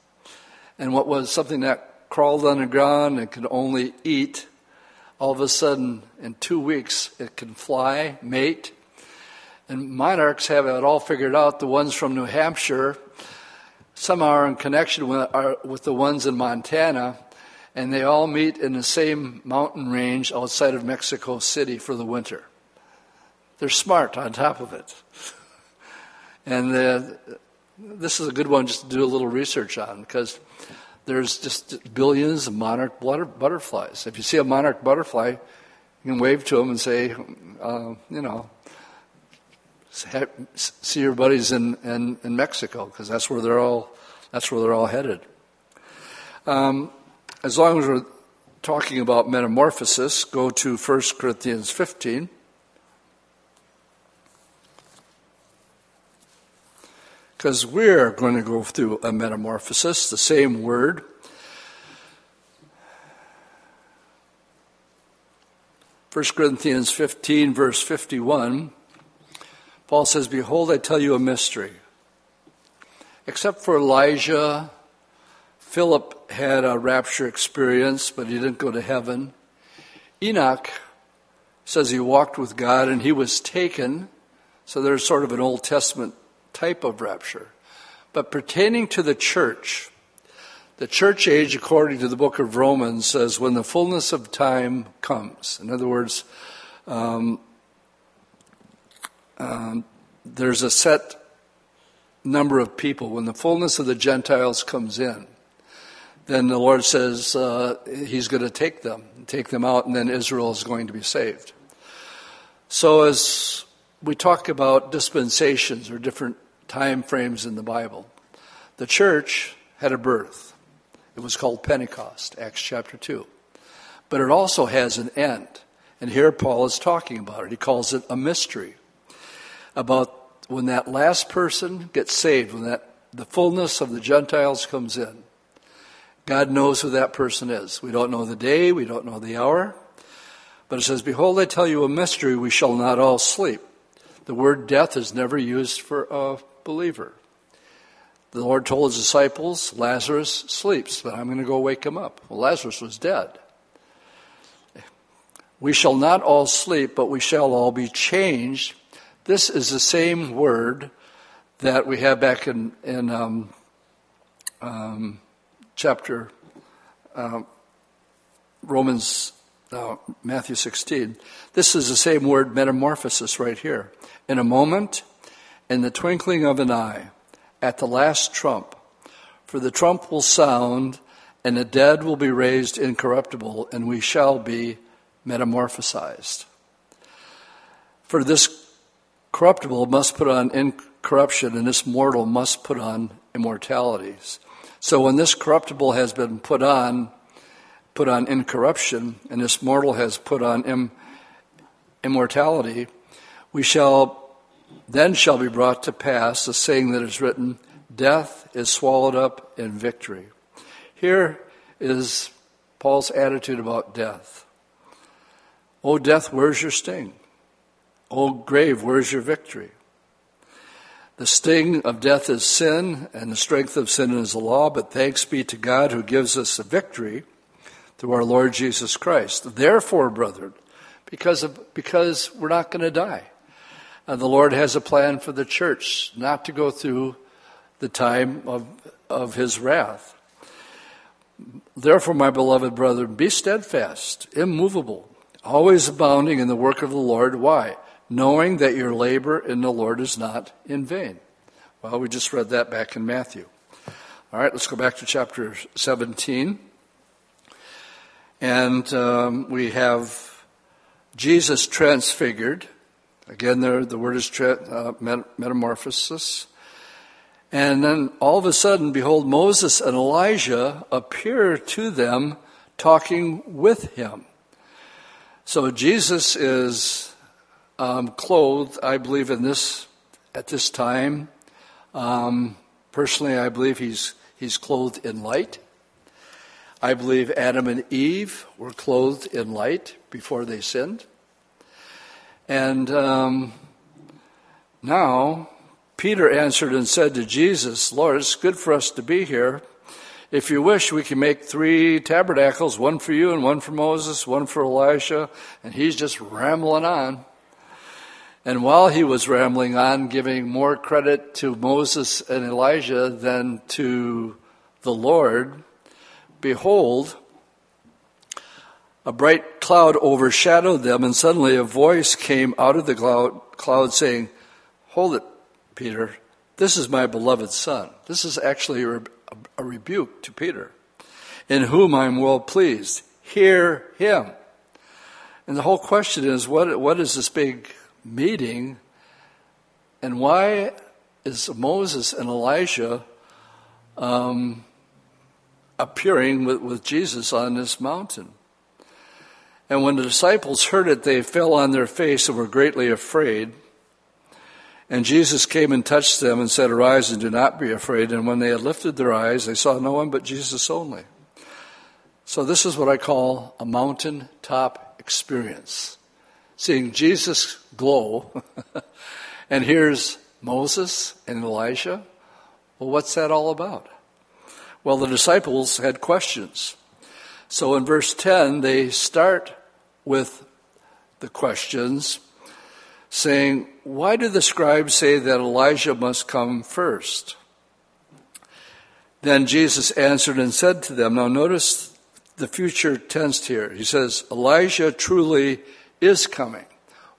And what was something that crawled on the ground and could only eat, all of a sudden, in two weeks, it can fly, mate. And monarchs have it all figured out. The ones from New Hampshire somehow are in connection with, are, with the ones in Montana, and they all meet in the same mountain range outside of Mexico City for the winter. They're smart on top of it. <laughs> And uh, this is a good one just to do a little research on because there's just billions of monarch butterflies. If you see a monarch butterfly, you can wave to them and say, uh, you know, see your buddies in, in, in Mexico because that's where they're all that's where they're all headed. Um, as long as we're talking about metamorphosis, go to 1 Corinthians 15. because we're going to go through a metamorphosis, the same word. First Corinthians 15, verse 51, Paul says, Behold, I tell you a mystery. Except for Elijah, Philip had a rapture experience, but he didn't go to heaven. Enoch says he walked with God and he was taken. So there's sort of an Old Testament type of rapture. But pertaining to the church, the church age, according to the book of Romans, says when the fullness of time comes. In other words, um, um, there's a set number of people. When the fullness of the Gentiles comes in, then the Lord says uh, He's going to take them, take them out, and then Israel is going to be saved. So, as we talk about dispensations or different time frames in the Bible, the church had a birth. It was called Pentecost, Acts chapter 2. But it also has an end. And here Paul is talking about it. He calls it a mystery about when that last person gets saved, when that the fullness of the Gentiles comes in. God knows who that person is. We don't know the day, we don't know the hour. But it says, Behold, I tell you a mystery, we shall not all sleep. The word death is never used for a believer. The Lord told his disciples, Lazarus sleeps, but I'm going to go wake him up. Well, Lazarus was dead. We shall not all sleep, but we shall all be changed this is the same word that we have back in, in um, um, chapter uh, Romans, uh, Matthew 16. This is the same word, metamorphosis, right here. In a moment, in the twinkling of an eye, at the last trump, for the trump will sound, and the dead will be raised incorruptible, and we shall be metamorphosized. For this corruptible must put on incorruption, and this mortal must put on immortality. So when this corruptible has been put on, put on incorruption, and this mortal has put on Im- immortality, we shall then shall be brought to pass the saying that is written, Death is swallowed up in victory. Here is Paul's attitude about death. Oh, death, where's your sting? O grave, where's your victory? The sting of death is sin, and the strength of sin is the law, but thanks be to God who gives us a victory through our Lord Jesus Christ. Therefore, brethren, because, of, because we're not going to die, and the Lord has a plan for the church not to go through the time of, of his wrath. Therefore, my beloved brethren, be steadfast, immovable, always abounding in the work of the Lord. Why? Knowing that your labor in the Lord is not in vain. Well, we just read that back in Matthew. All right, let's go back to chapter 17. And um, we have Jesus transfigured. Again, there, the word is tra- uh, metamorphosis. And then all of a sudden, behold, Moses and Elijah appear to them talking with him. So Jesus is um, clothed, I believe, in this at this time. Um, personally, I believe he's he's clothed in light. I believe Adam and Eve were clothed in light before they sinned. And um, now Peter answered and said to Jesus, Lord, it's good for us to be here. If you wish, we can make three tabernacles one for you and one for Moses, one for Elijah. And he's just rambling on. And while he was rambling on, giving more credit to Moses and Elijah than to the Lord, behold, a bright cloud overshadowed them, and suddenly a voice came out of the cloud, saying, Hold it, Peter. This is my beloved son. This is actually a, a rebuke to Peter, in whom I'm well pleased. Hear him. And the whole question is what, what is this big meeting. And why is Moses and Elijah um, appearing with, with Jesus on this mountain? And when the disciples heard it, they fell on their face and were greatly afraid. And Jesus came and touched them and said, Arise and do not be afraid. And when they had lifted their eyes, they saw no one but Jesus only. So, this is what I call a mountaintop experience seeing Jesus glow, <laughs> and here's Moses and Elijah. Well, what's that all about? Well, the disciples had questions. So in verse 10, they start with the questions, saying, Why do the scribes say that Elijah must come first? Then Jesus answered and said to them, Now notice the future tense here. He says, Elijah truly is coming.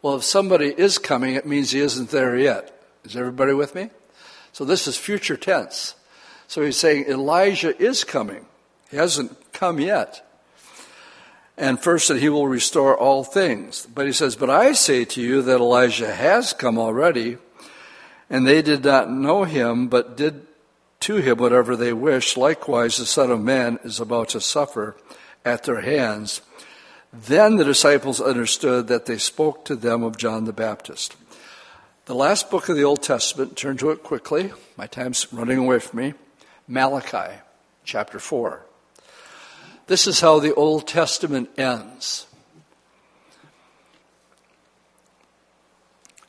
Well, if somebody is coming, it means he isn't there yet. Is everybody with me? So this is future tense. So he's saying Elijah is coming. He hasn't come yet. And first that he will restore all things. But he says, But I say to you that Elijah has come already, and they did not know him, but did to him whatever they wished. Likewise, the Son of Man is about to suffer at their hands. Then the disciples understood that they spoke to them of John the Baptist. The last book of the Old Testament, turn to it quickly. My time's running away from me. Malachi, chapter 4. This is how the Old Testament ends.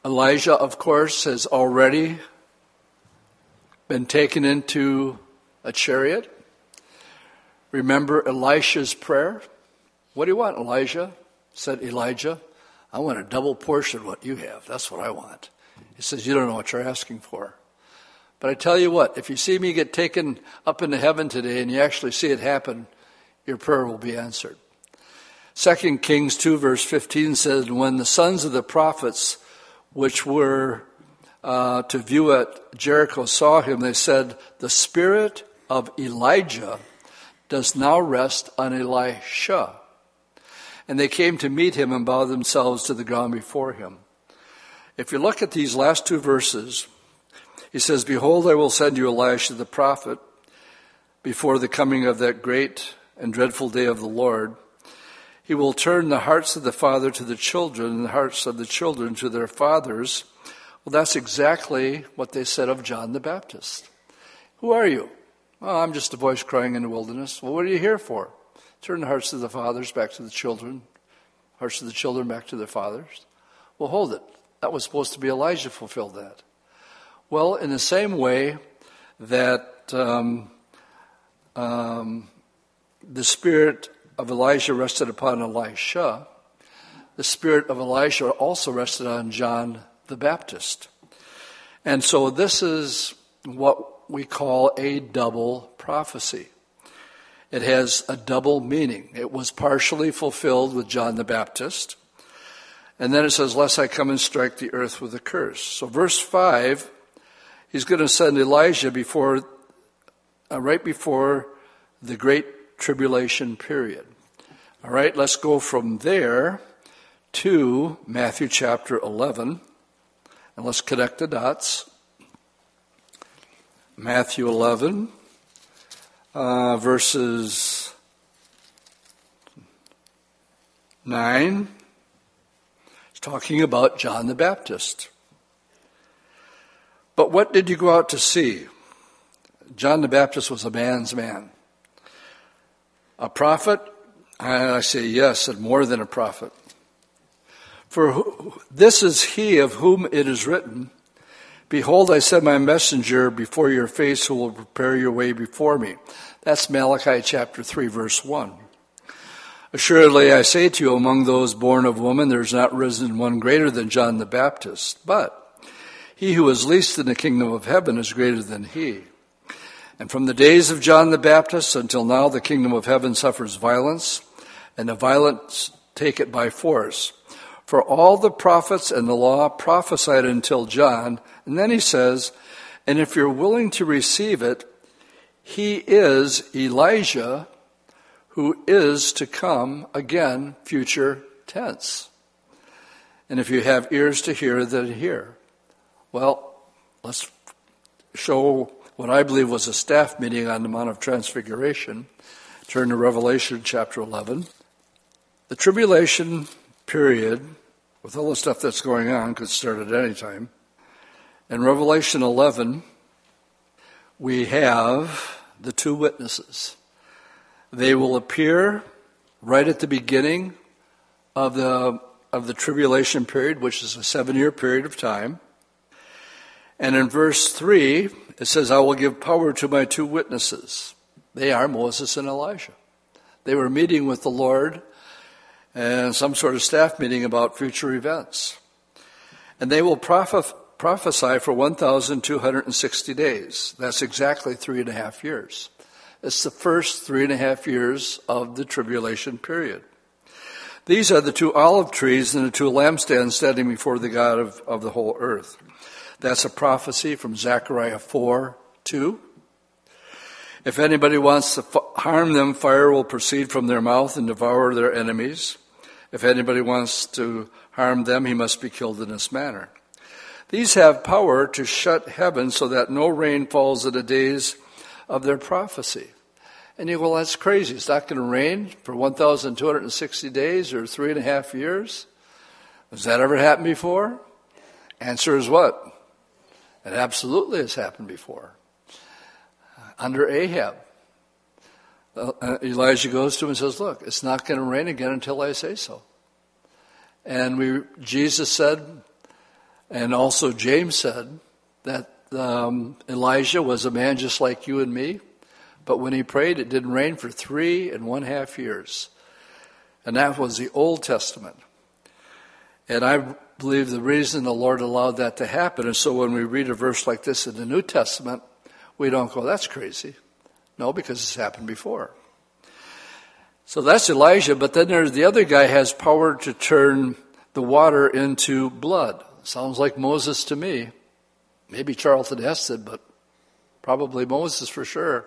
Elijah, of course, has already been taken into a chariot. Remember Elisha's prayer? What do you want, Elijah? said Elijah. I want a double portion of what you have. That's what I want. He says, You don't know what you're asking for. But I tell you what, if you see me get taken up into heaven today and you actually see it happen, your prayer will be answered. 2 Kings 2 verse 15 says, When the sons of the prophets, which were uh, to view at Jericho, saw him, they said, The spirit of Elijah does now rest on Elisha. And they came to meet him and bow themselves to the ground before him. If you look at these last two verses, he says, Behold, I will send you Elisha the prophet before the coming of that great and dreadful day of the Lord. He will turn the hearts of the father to the children and the hearts of the children to their fathers. Well, that's exactly what they said of John the Baptist. Who are you? Well, I'm just a voice crying in the wilderness. Well, what are you here for? Turn the hearts of the fathers back to the children, hearts of the children back to their fathers. Well, hold it. That was supposed to be Elijah fulfilled that. Well, in the same way that um, um, the spirit of Elijah rested upon Elisha, the spirit of Elisha also rested on John the Baptist. And so this is what we call a double prophecy. It has a double meaning. It was partially fulfilled with John the Baptist. And then it says, Lest I come and strike the earth with a curse. So, verse 5, he's going to send Elijah before, uh, right before the great tribulation period. All right, let's go from there to Matthew chapter 11, and let's connect the dots. Matthew 11 uh, verses 9. It's talking about John the Baptist. But what did you go out to see? John the Baptist was a man's man. A prophet? And I say yes, and more than a prophet. For this is he of whom it is written, Behold, I send my messenger before your face who will prepare your way before me. That's Malachi chapter 3, verse 1. Assuredly, I say to you, among those born of woman, there is not risen one greater than John the Baptist. But he who is least in the kingdom of heaven is greater than he. And from the days of John the Baptist until now, the kingdom of heaven suffers violence, and the violence take it by force. For all the prophets and the law prophesied until John, and then he says, and if you're willing to receive it, he is Elijah who is to come again, future tense. And if you have ears to hear, then hear. Well, let's show what I believe was a staff meeting on the Mount of Transfiguration. Turn to Revelation chapter 11. The tribulation period, with all the stuff that's going on, could start at any time. In Revelation 11, we have the two witnesses. They will appear right at the beginning of the, of the tribulation period, which is a seven year period of time. And in verse 3, it says, I will give power to my two witnesses. They are Moses and Elijah. They were meeting with the Lord, and some sort of staff meeting about future events. And they will proph- prophesy for 1,260 days. That's exactly three and a half years. It's the first three and a half years of the tribulation period. These are the two olive trees and the two lampstands standing before the God of, of the whole earth. That's a prophecy from Zechariah 4 2. If anybody wants to harm them, fire will proceed from their mouth and devour their enemies. If anybody wants to harm them, he must be killed in this manner. These have power to shut heaven so that no rain falls in the days of their prophecy. And you go, well, that's crazy. It's not going to rain for 1,260 days or three and a half years. Has that ever happened before? Answer is what? It absolutely has happened before. Under Ahab. Uh, Elijah goes to him and says, Look, it's not going to rain again until I say so. And we, Jesus said, and also James said, that um, Elijah was a man just like you and me, but when he prayed, it didn't rain for three and one half years. And that was the Old Testament. And I believe the reason the Lord allowed that to happen is so when we read a verse like this in the New Testament, we don't go, that's crazy. No, because it's happened before. So that's Elijah, but then there's the other guy has power to turn the water into blood. Sounds like Moses to me. Maybe Charlton Heston, but probably Moses for sure.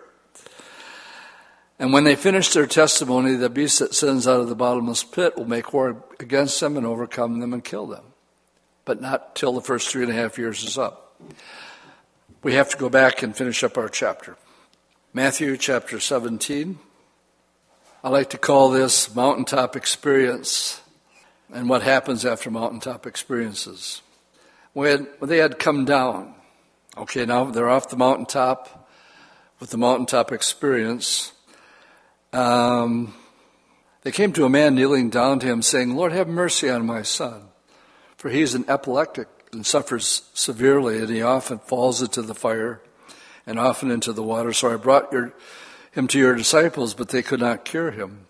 And when they finish their testimony, the beast that sends out of the bottomless pit will make war against them and overcome them and kill them. But not till the first three and a half years is up. We have to go back and finish up our chapter. Matthew chapter 17. I like to call this mountaintop experience and what happens after mountaintop experiences. When they had come down, okay, now they're off the mountaintop with the mountaintop experience. Um, they came to a man kneeling down to him, saying, Lord, have mercy on my son, for he is an epileptic and suffers severely, and he often falls into the fire and often into the water. So I brought your, him to your disciples, but they could not cure him.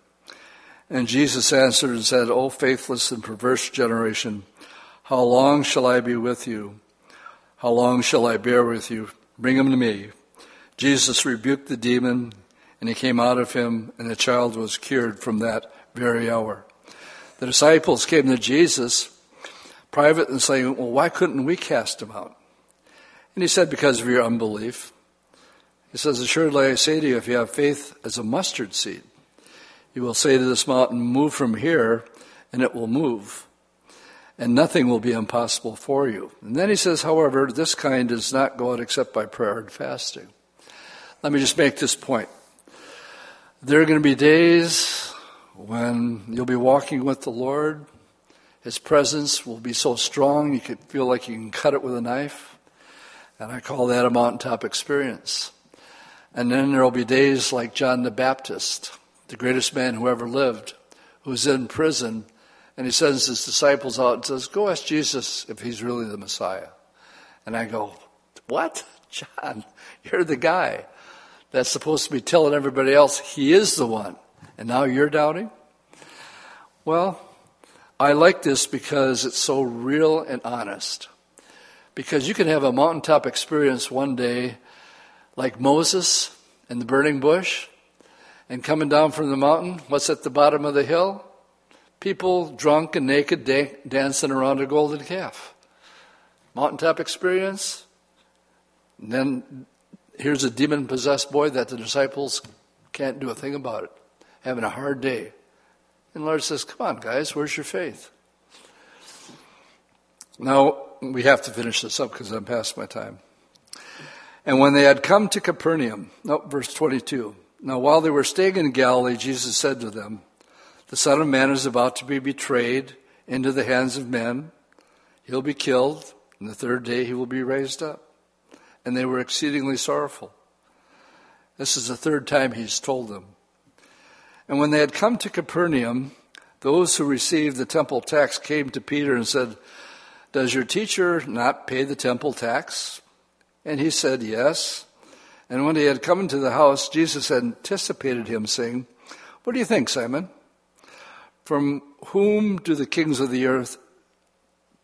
And Jesus answered and said, O faithless and perverse generation, how long shall I be with you? How long shall I bear with you? Bring him to me. Jesus rebuked the demon, and he came out of him, and the child was cured from that very hour. The disciples came to Jesus private and saying, Well, why couldn't we cast him out? And he said, Because of your unbelief. He says, Assuredly I say to you, if you have faith as a mustard seed, you will say to this mountain, Move from here, and it will move. And nothing will be impossible for you. And then he says, However, this kind does not go out except by prayer and fasting. Let me just make this point. There are going to be days when you'll be walking with the Lord. His presence will be so strong you could feel like you can cut it with a knife. And I call that a mountaintop experience. And then there will be days like John the Baptist, the greatest man who ever lived, who's in prison, and he sends his disciples out and says, Go ask Jesus if he's really the Messiah. And I go, What? John, you're the guy that's supposed to be telling everybody else he is the one. And now you're doubting? Well, I like this because it's so real and honest. Because you can have a mountaintop experience one day like Moses in the burning bush, and coming down from the mountain, what's at the bottom of the hill? People drunk and naked da- dancing around a golden calf. Mountaintop experience. And then here's a demon possessed boy that the disciples can't do a thing about it, having a hard day. And the Lord says, Come on, guys, where's your faith? Now, we have to finish this up because I'm past my time. And when they had come to Capernaum, no, verse 22. Now, while they were staying in Galilee, Jesus said to them, The Son of Man is about to be betrayed into the hands of men. He'll be killed, and the third day he will be raised up. And they were exceedingly sorrowful. This is the third time he's told them. And when they had come to Capernaum, those who received the temple tax came to Peter and said, Does your teacher not pay the temple tax? And he said, Yes. And when he had come into the house, Jesus anticipated him, saying, What do you think, Simon? From whom do the kings of the earth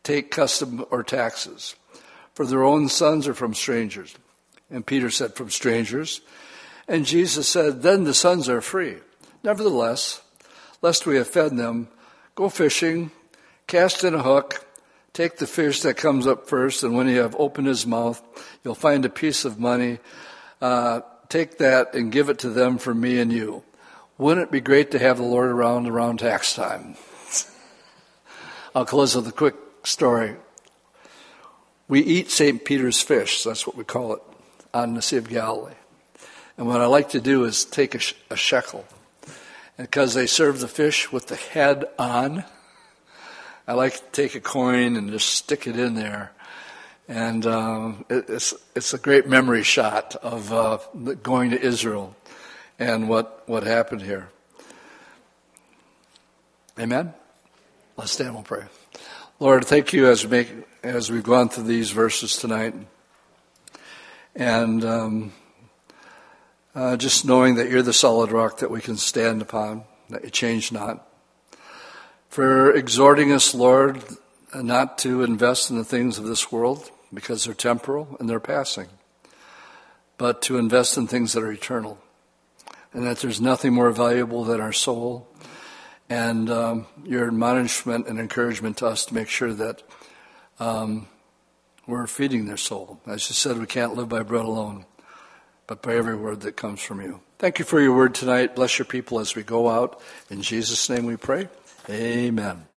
take custom or taxes? For their own sons or from strangers? And Peter said, From strangers. And Jesus said, Then the sons are free. Nevertheless, lest we offend them, go fishing, cast in a hook, take the fish that comes up first, and when you have opened his mouth, you'll find a piece of money. Uh, take that and give it to them for me and you. Wouldn't it be great to have the Lord around around tax time? <laughs> I'll close with a quick story. We eat St. Peter's fish, that's what we call it, on the Sea of Galilee. And what I like to do is take a, a shekel. And because they serve the fish with the head on, I like to take a coin and just stick it in there. And um, it, it's, it's a great memory shot of uh, going to Israel and what, what happened here. Amen? Let's stand and we'll pray. Lord, thank you as we make as we've gone through these verses tonight, and um, uh, just knowing that you're the solid rock that we can stand upon, that you change not. For exhorting us, Lord, not to invest in the things of this world because they're temporal and they're passing, but to invest in things that are eternal and that there's nothing more valuable than our soul. And um, your admonishment and encouragement to us to make sure that um, we're feeding their soul. As you said, we can't live by bread alone, but by every word that comes from you. Thank you for your word tonight. Bless your people as we go out. In Jesus' name we pray. Amen.